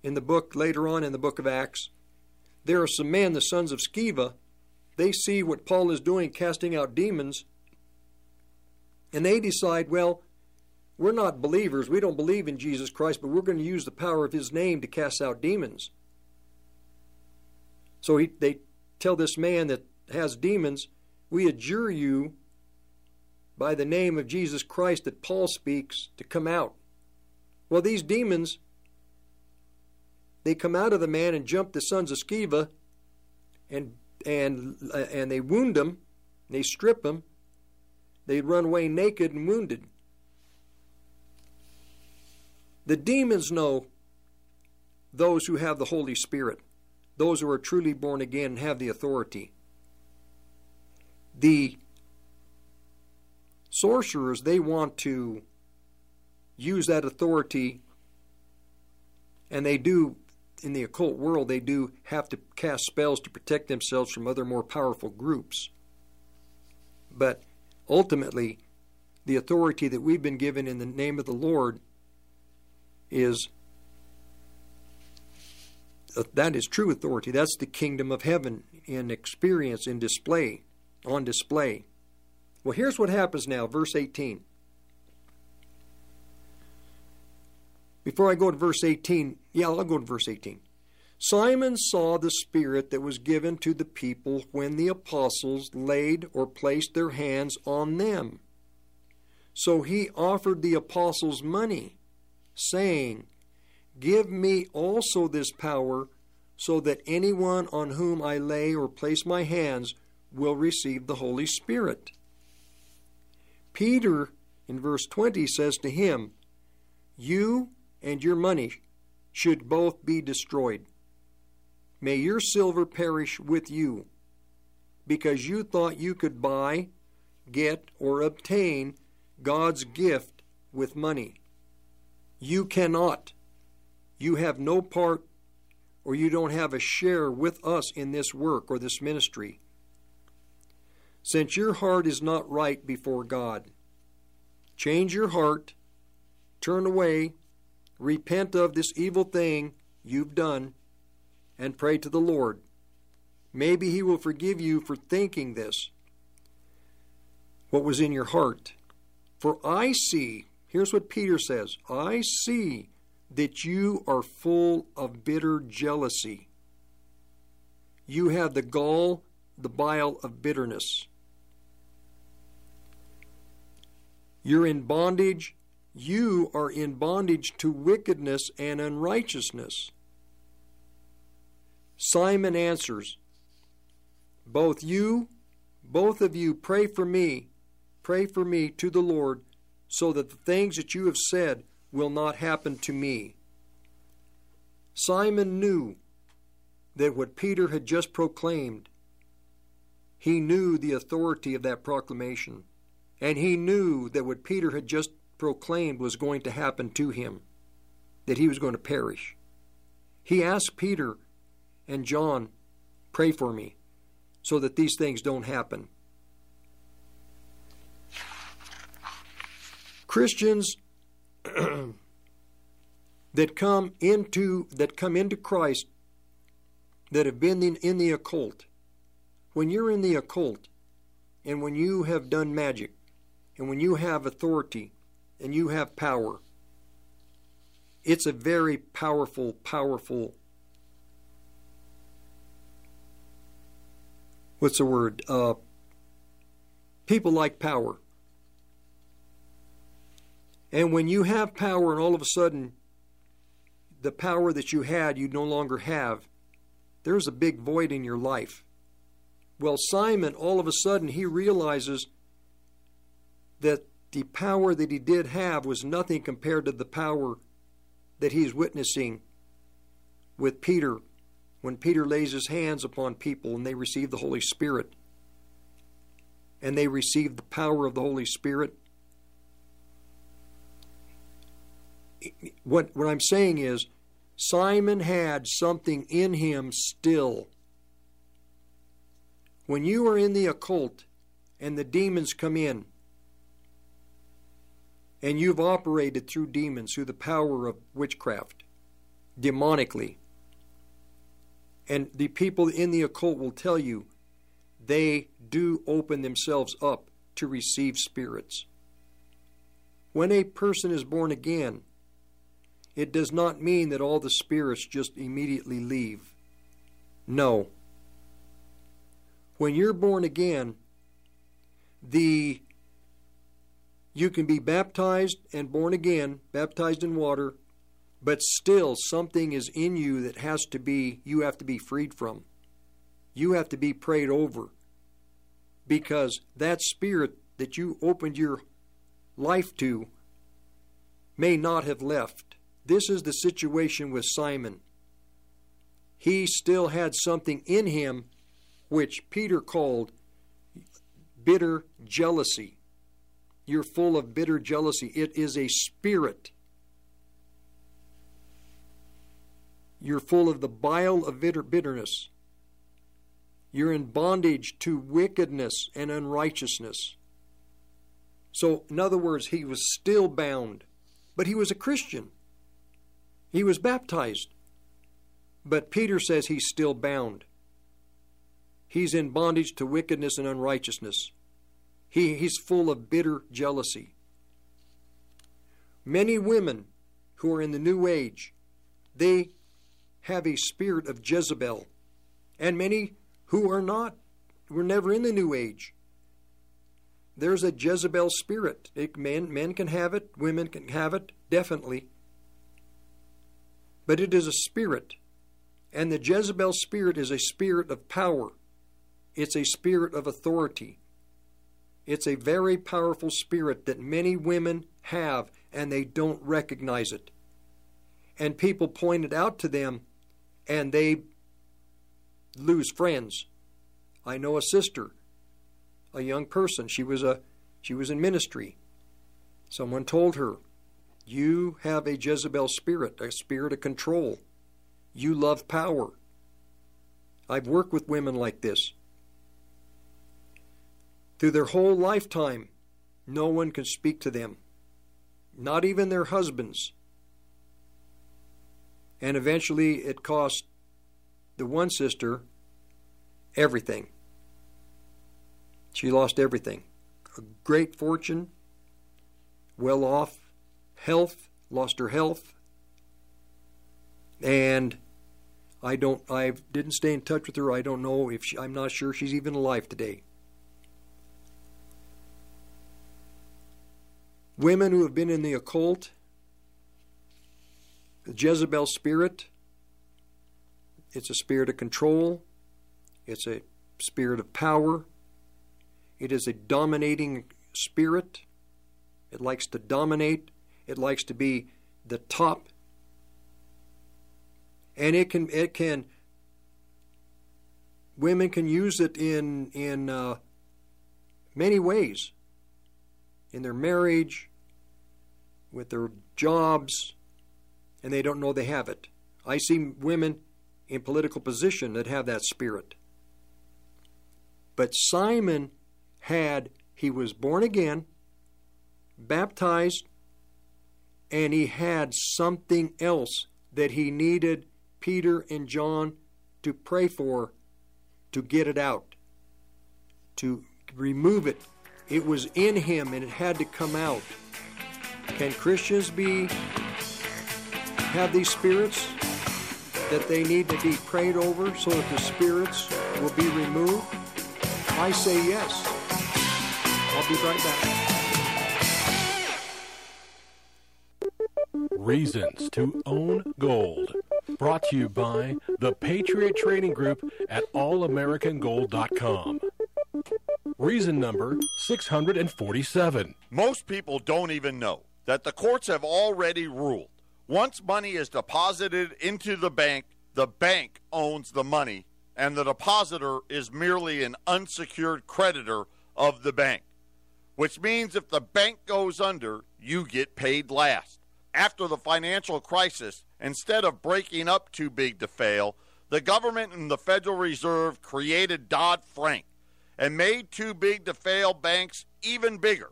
[SPEAKER 3] In the book, later on in the book of Acts, there are some men, the sons of Sceva, they see what Paul is doing, casting out demons, and they decide, well, we're not believers. We don't believe in Jesus Christ, but we're going to use the power of his name to cast out demons. So he, they tell this man that has demons, we adjure you by the name of Jesus Christ that Paul speaks to come out. Well, these demons, they come out of the man and jump the sons of Sceva and and uh, and they wound them, they strip them, they run away naked and wounded. The demons know those who have the Holy Spirit, those who are truly born again and have the authority. The sorcerers, they want to use that authority, and they do in the occult world, they do have to cast spells to protect themselves from other more powerful groups. But ultimately, the authority that we've been given in the name of the Lord is that is true authority. That's the kingdom of heaven in experience, in display, on display. Well, here's what happens now, verse 18. Before I go to verse 18, yeah, I'll go to verse 18. Simon saw the Spirit that was given to the people when the apostles laid or placed their hands on them. So he offered the apostles money, saying, Give me also this power, so that anyone on whom I lay or place my hands will receive the Holy Spirit. Peter, in verse 20, says to him, You and your money should both be destroyed. May your silver perish with you, because you thought you could buy, get, or obtain God's gift with money. You cannot. You have no part or you don't have a share with us in this work or this ministry. Since your heart is not right before God, change your heart, turn away, repent of this evil thing you've done, and pray to the Lord. Maybe He will forgive you for thinking this, what was in your heart. For I see, here's what Peter says I see that you are full of bitter jealousy. You have the gall, the bile of bitterness. You're in bondage. You are in bondage to wickedness and unrighteousness. Simon answers, Both you, both of you, pray for me, pray for me to the Lord, so that the things that you have said will not happen to me. Simon knew that what Peter had just proclaimed, he knew the authority of that proclamation, and he knew that what Peter had just proclaimed was going to happen to him, that he was going to perish. He asked Peter and John, Pray for me, so that these things don't happen. Christians that come into that come into Christ that have been in, in the occult when you're in the occult and when you have done magic and when you have authority and you have power. It's a very powerful powerful what's the word? Uh, people like power. And when you have power and all of a sudden the power that you had you no longer have, there's a big void in your life. Well, Simon, all of a sudden, he realizes that the power that he did have was nothing compared to the power that he's witnessing with Peter when Peter lays his hands upon people and they receive the Holy Spirit. And they receive the power of the Holy Spirit. What, what I'm saying is, Simon had something in him still. When you are in the occult and the demons come in, and you've operated through demons, through the power of witchcraft, demonically, and the people in the occult will tell you they do open themselves up to receive spirits. When a person is born again, it does not mean that all the spirits just immediately leave. No. When you're born again, the you can be baptized and born again, baptized in water, but still something is in you that has to be you have to be freed from. You have to be prayed over. Because that spirit that you opened your life to may not have left. This is the situation with Simon. He still had something in him which Peter called bitter jealousy. You're full of bitter jealousy. It is a spirit. You're full of the bile of bitter bitterness. You're in bondage to wickedness and unrighteousness. So, in other words, he was still bound, but he was a Christian. He was baptized. But Peter says he's still bound. He's in bondage to wickedness and unrighteousness. He, he's full of bitter jealousy. Many women who are in the new age, they have a spirit of Jezebel, and many who are not, were never in the New Age. There's a Jezebel spirit. It, men, men can have it, women can have it, definitely. But it is a spirit. And the Jezebel spirit is a spirit of power. It's a spirit of authority. It's a very powerful spirit that many women have and they don't recognize it. And people point it out to them and they lose friends. I know a sister, a young person, she was a she was in ministry. Someone told her, "You have a Jezebel spirit, a spirit of control. You love power." I've worked with women like this. Through their whole lifetime, no one can speak to them, not even their husbands. And eventually it cost the one sister everything. She lost everything a great fortune, well off, health, lost her health. And I don't, I didn't stay in touch with her. I don't know if she, I'm not sure she's even alive today. Women who have been in the occult, the Jezebel spirit, it's a spirit of control, it's a spirit of power, it is a dominating spirit. It likes to dominate, it likes to be the top. And it can it can women can use it in in uh, many ways in their marriage with their jobs and they don't know they have it. I see women in political position that have that spirit. But simon had he was born again baptized and he had something else that he needed peter and john to pray for to get it out to remove it. It was in him and it had to come out can christians be have these spirits that they need to be prayed over so that the spirits will be removed i say yes i'll be right back
[SPEAKER 20] Reasons to Own Gold. Brought to you by the Patriot Trading Group at allamericangold.com. Reason number 647.
[SPEAKER 1] Most people don't even know that the courts have already ruled. Once money is deposited into the bank, the bank owns the money, and the depositor is merely an unsecured creditor of the bank. Which means if the bank goes under, you get paid last. After the financial crisis, instead of breaking up too big to fail, the government and the Federal Reserve created Dodd Frank and made too big to fail banks even bigger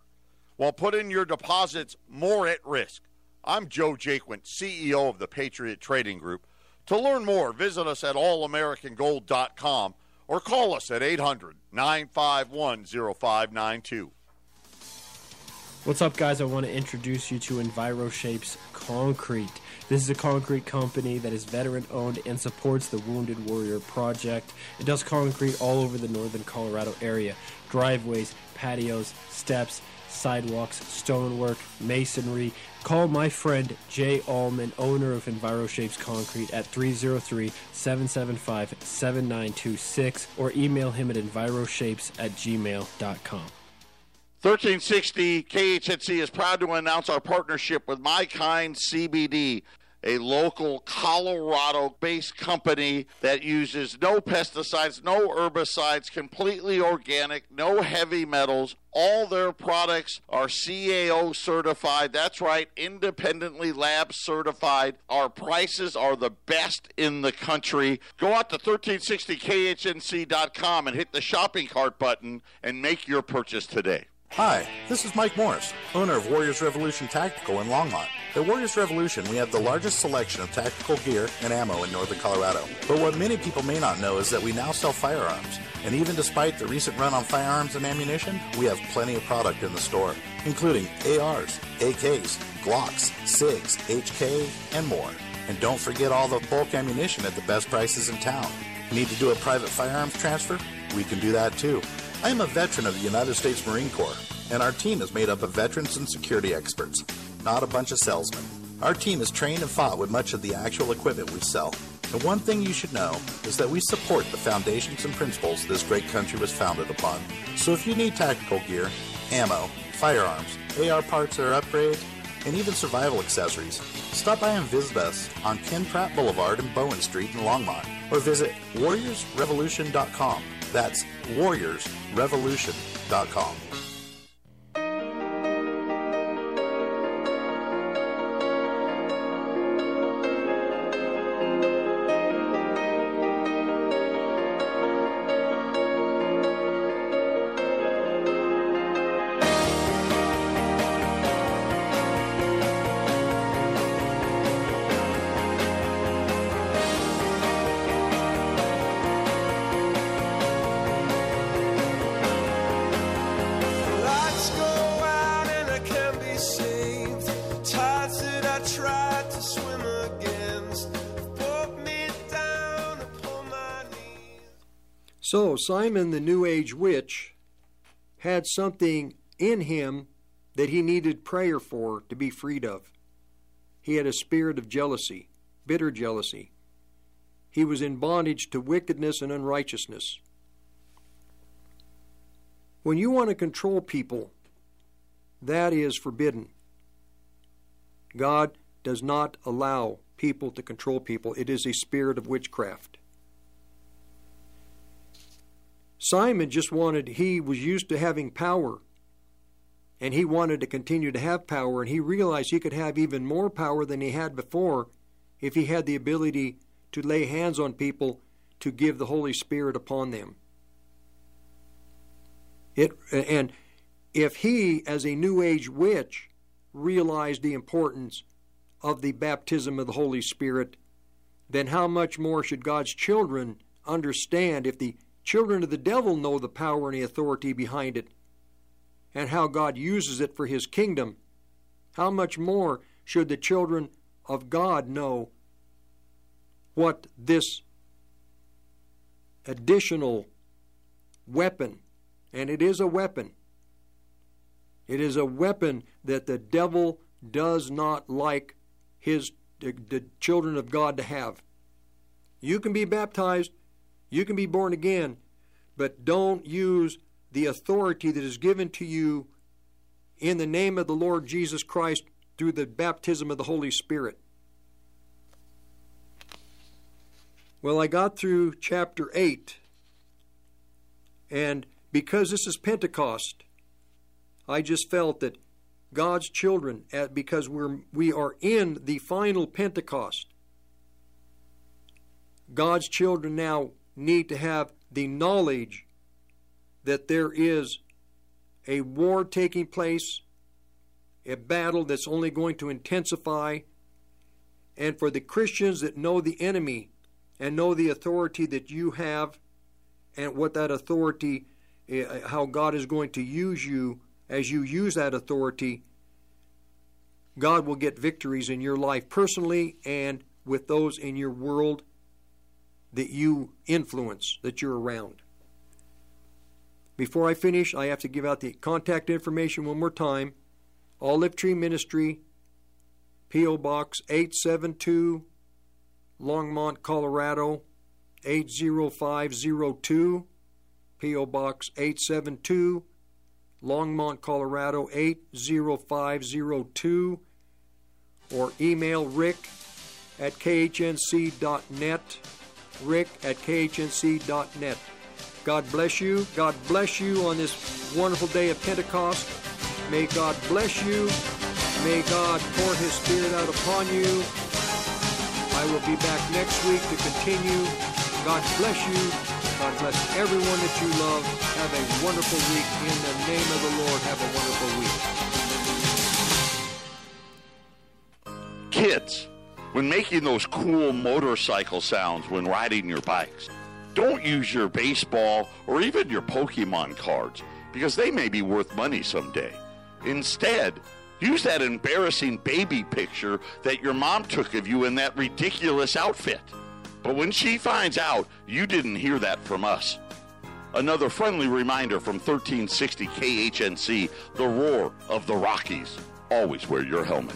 [SPEAKER 1] while putting your deposits more at risk. I'm Joe Jaquint, CEO of the Patriot Trading Group. To learn more, visit us at allamericangold.com or call us at 800 951 0592.
[SPEAKER 6] What's up, guys? I want to introduce you to EnviroShapes Concrete. This is a concrete company that is veteran owned and supports the Wounded Warrior Project. It does concrete all over the northern Colorado area driveways, patios, steps, sidewalks, stonework, masonry. Call my friend Jay Allman, owner of EnviroShapes Concrete, at 303 775 7926 or email him at enviroshapes at gmail.com.
[SPEAKER 1] 1360 KHNC is proud to announce our partnership with My Kind CBD, a local Colorado based company that uses no pesticides, no herbicides, completely organic, no heavy metals. All their products are CAO certified. That's right, independently lab certified. Our prices are the best in the country. Go out to 1360khnc.com and hit the shopping cart button and make your purchase today.
[SPEAKER 15] Hi, this is Mike Morris, owner of Warriors Revolution Tactical in Longmont. At Warriors Revolution, we have the largest selection of tactical gear and ammo in northern Colorado. But what many people may not know is that we now sell firearms. And even despite the recent run on firearms and ammunition, we have plenty of product in the store, including ARs, AKs, Glocks, SIGs, HK, and more. And don't forget all the bulk ammunition at the best prices in town. Need to do a private firearms transfer? We can do that too. I am a veteran of the United States Marine Corps, and our team is made up of veterans and security experts, not a bunch of salesmen. Our team is trained and fought with much of the actual equipment we sell. And one thing you should know is that we support the foundations and principles this great country was founded upon. So if you need tactical gear, ammo, firearms, AR parts or upgrades, and even survival accessories, stop by and visit us on Ken Pratt Boulevard and Bowen Street in Longmont, or visit warriorsrevolution.com. That's warriorsrevolution.com.
[SPEAKER 3] Simon the New Age witch had something in him that he needed prayer for to be freed of. He had a spirit of jealousy, bitter jealousy. He was in bondage to wickedness and unrighteousness. When you want to control people, that is forbidden. God does not allow people to control people, it is a spirit of witchcraft. Simon just wanted, he was used to having power, and he wanted to continue to have power, and he realized he could have even more power than he had before if he had the ability to lay hands on people to give the Holy Spirit upon them. It, and if he, as a New Age witch, realized the importance of the baptism of the Holy Spirit, then how much more should God's children understand if the children of the devil know the power and the authority behind it and how God uses it for his kingdom? How much more should the children of God know what this additional weapon, and it is a weapon, it is a weapon that the devil does not like his the, the children of God to have. You can be baptized, you can be born again, but don't use the authority that is given to you in the name of the Lord Jesus Christ through the baptism of the Holy Spirit. Well, I got through chapter 8, and because this is Pentecost, I just felt that God's children, because we're, we are in the final Pentecost, God's children now need to have the knowledge that there is a war taking place, a battle that's only going to intensify, and for the Christians that know the enemy and know the authority that you have and what that authority, eh, how God is going to use you as you use that authority, God will get victories in your life personally and with those in your world that you influence, that you're around. Before I finish, I have to give out the contact information one more time. Olive Tree Ministry, P.O. Box 872, Longmont, Colorado 80502, P.O. Box 872, Longmont, Colorado 80502, or email rick at khnc.net, rick at khnc.net. God bless you. God bless you on this wonderful day of Pentecost. May God bless you. May God pour His Spirit out upon you. I will be back next week to continue. God bless you. God bless everyone that you love. Have a wonderful week. In the name of the Lord, have a wonderful week.
[SPEAKER 1] Kids, when making those cool motorcycle sounds when riding your bikes, don't use your baseball or even your Pokemon cards because they may be worth money someday. Instead, Use that embarrassing baby picture that your mom took of you in that ridiculous outfit. But when she finds out, you didn't hear that from us. Another friendly reminder from 1360 KHNC, the roar of the Rockies. Always wear your helmet.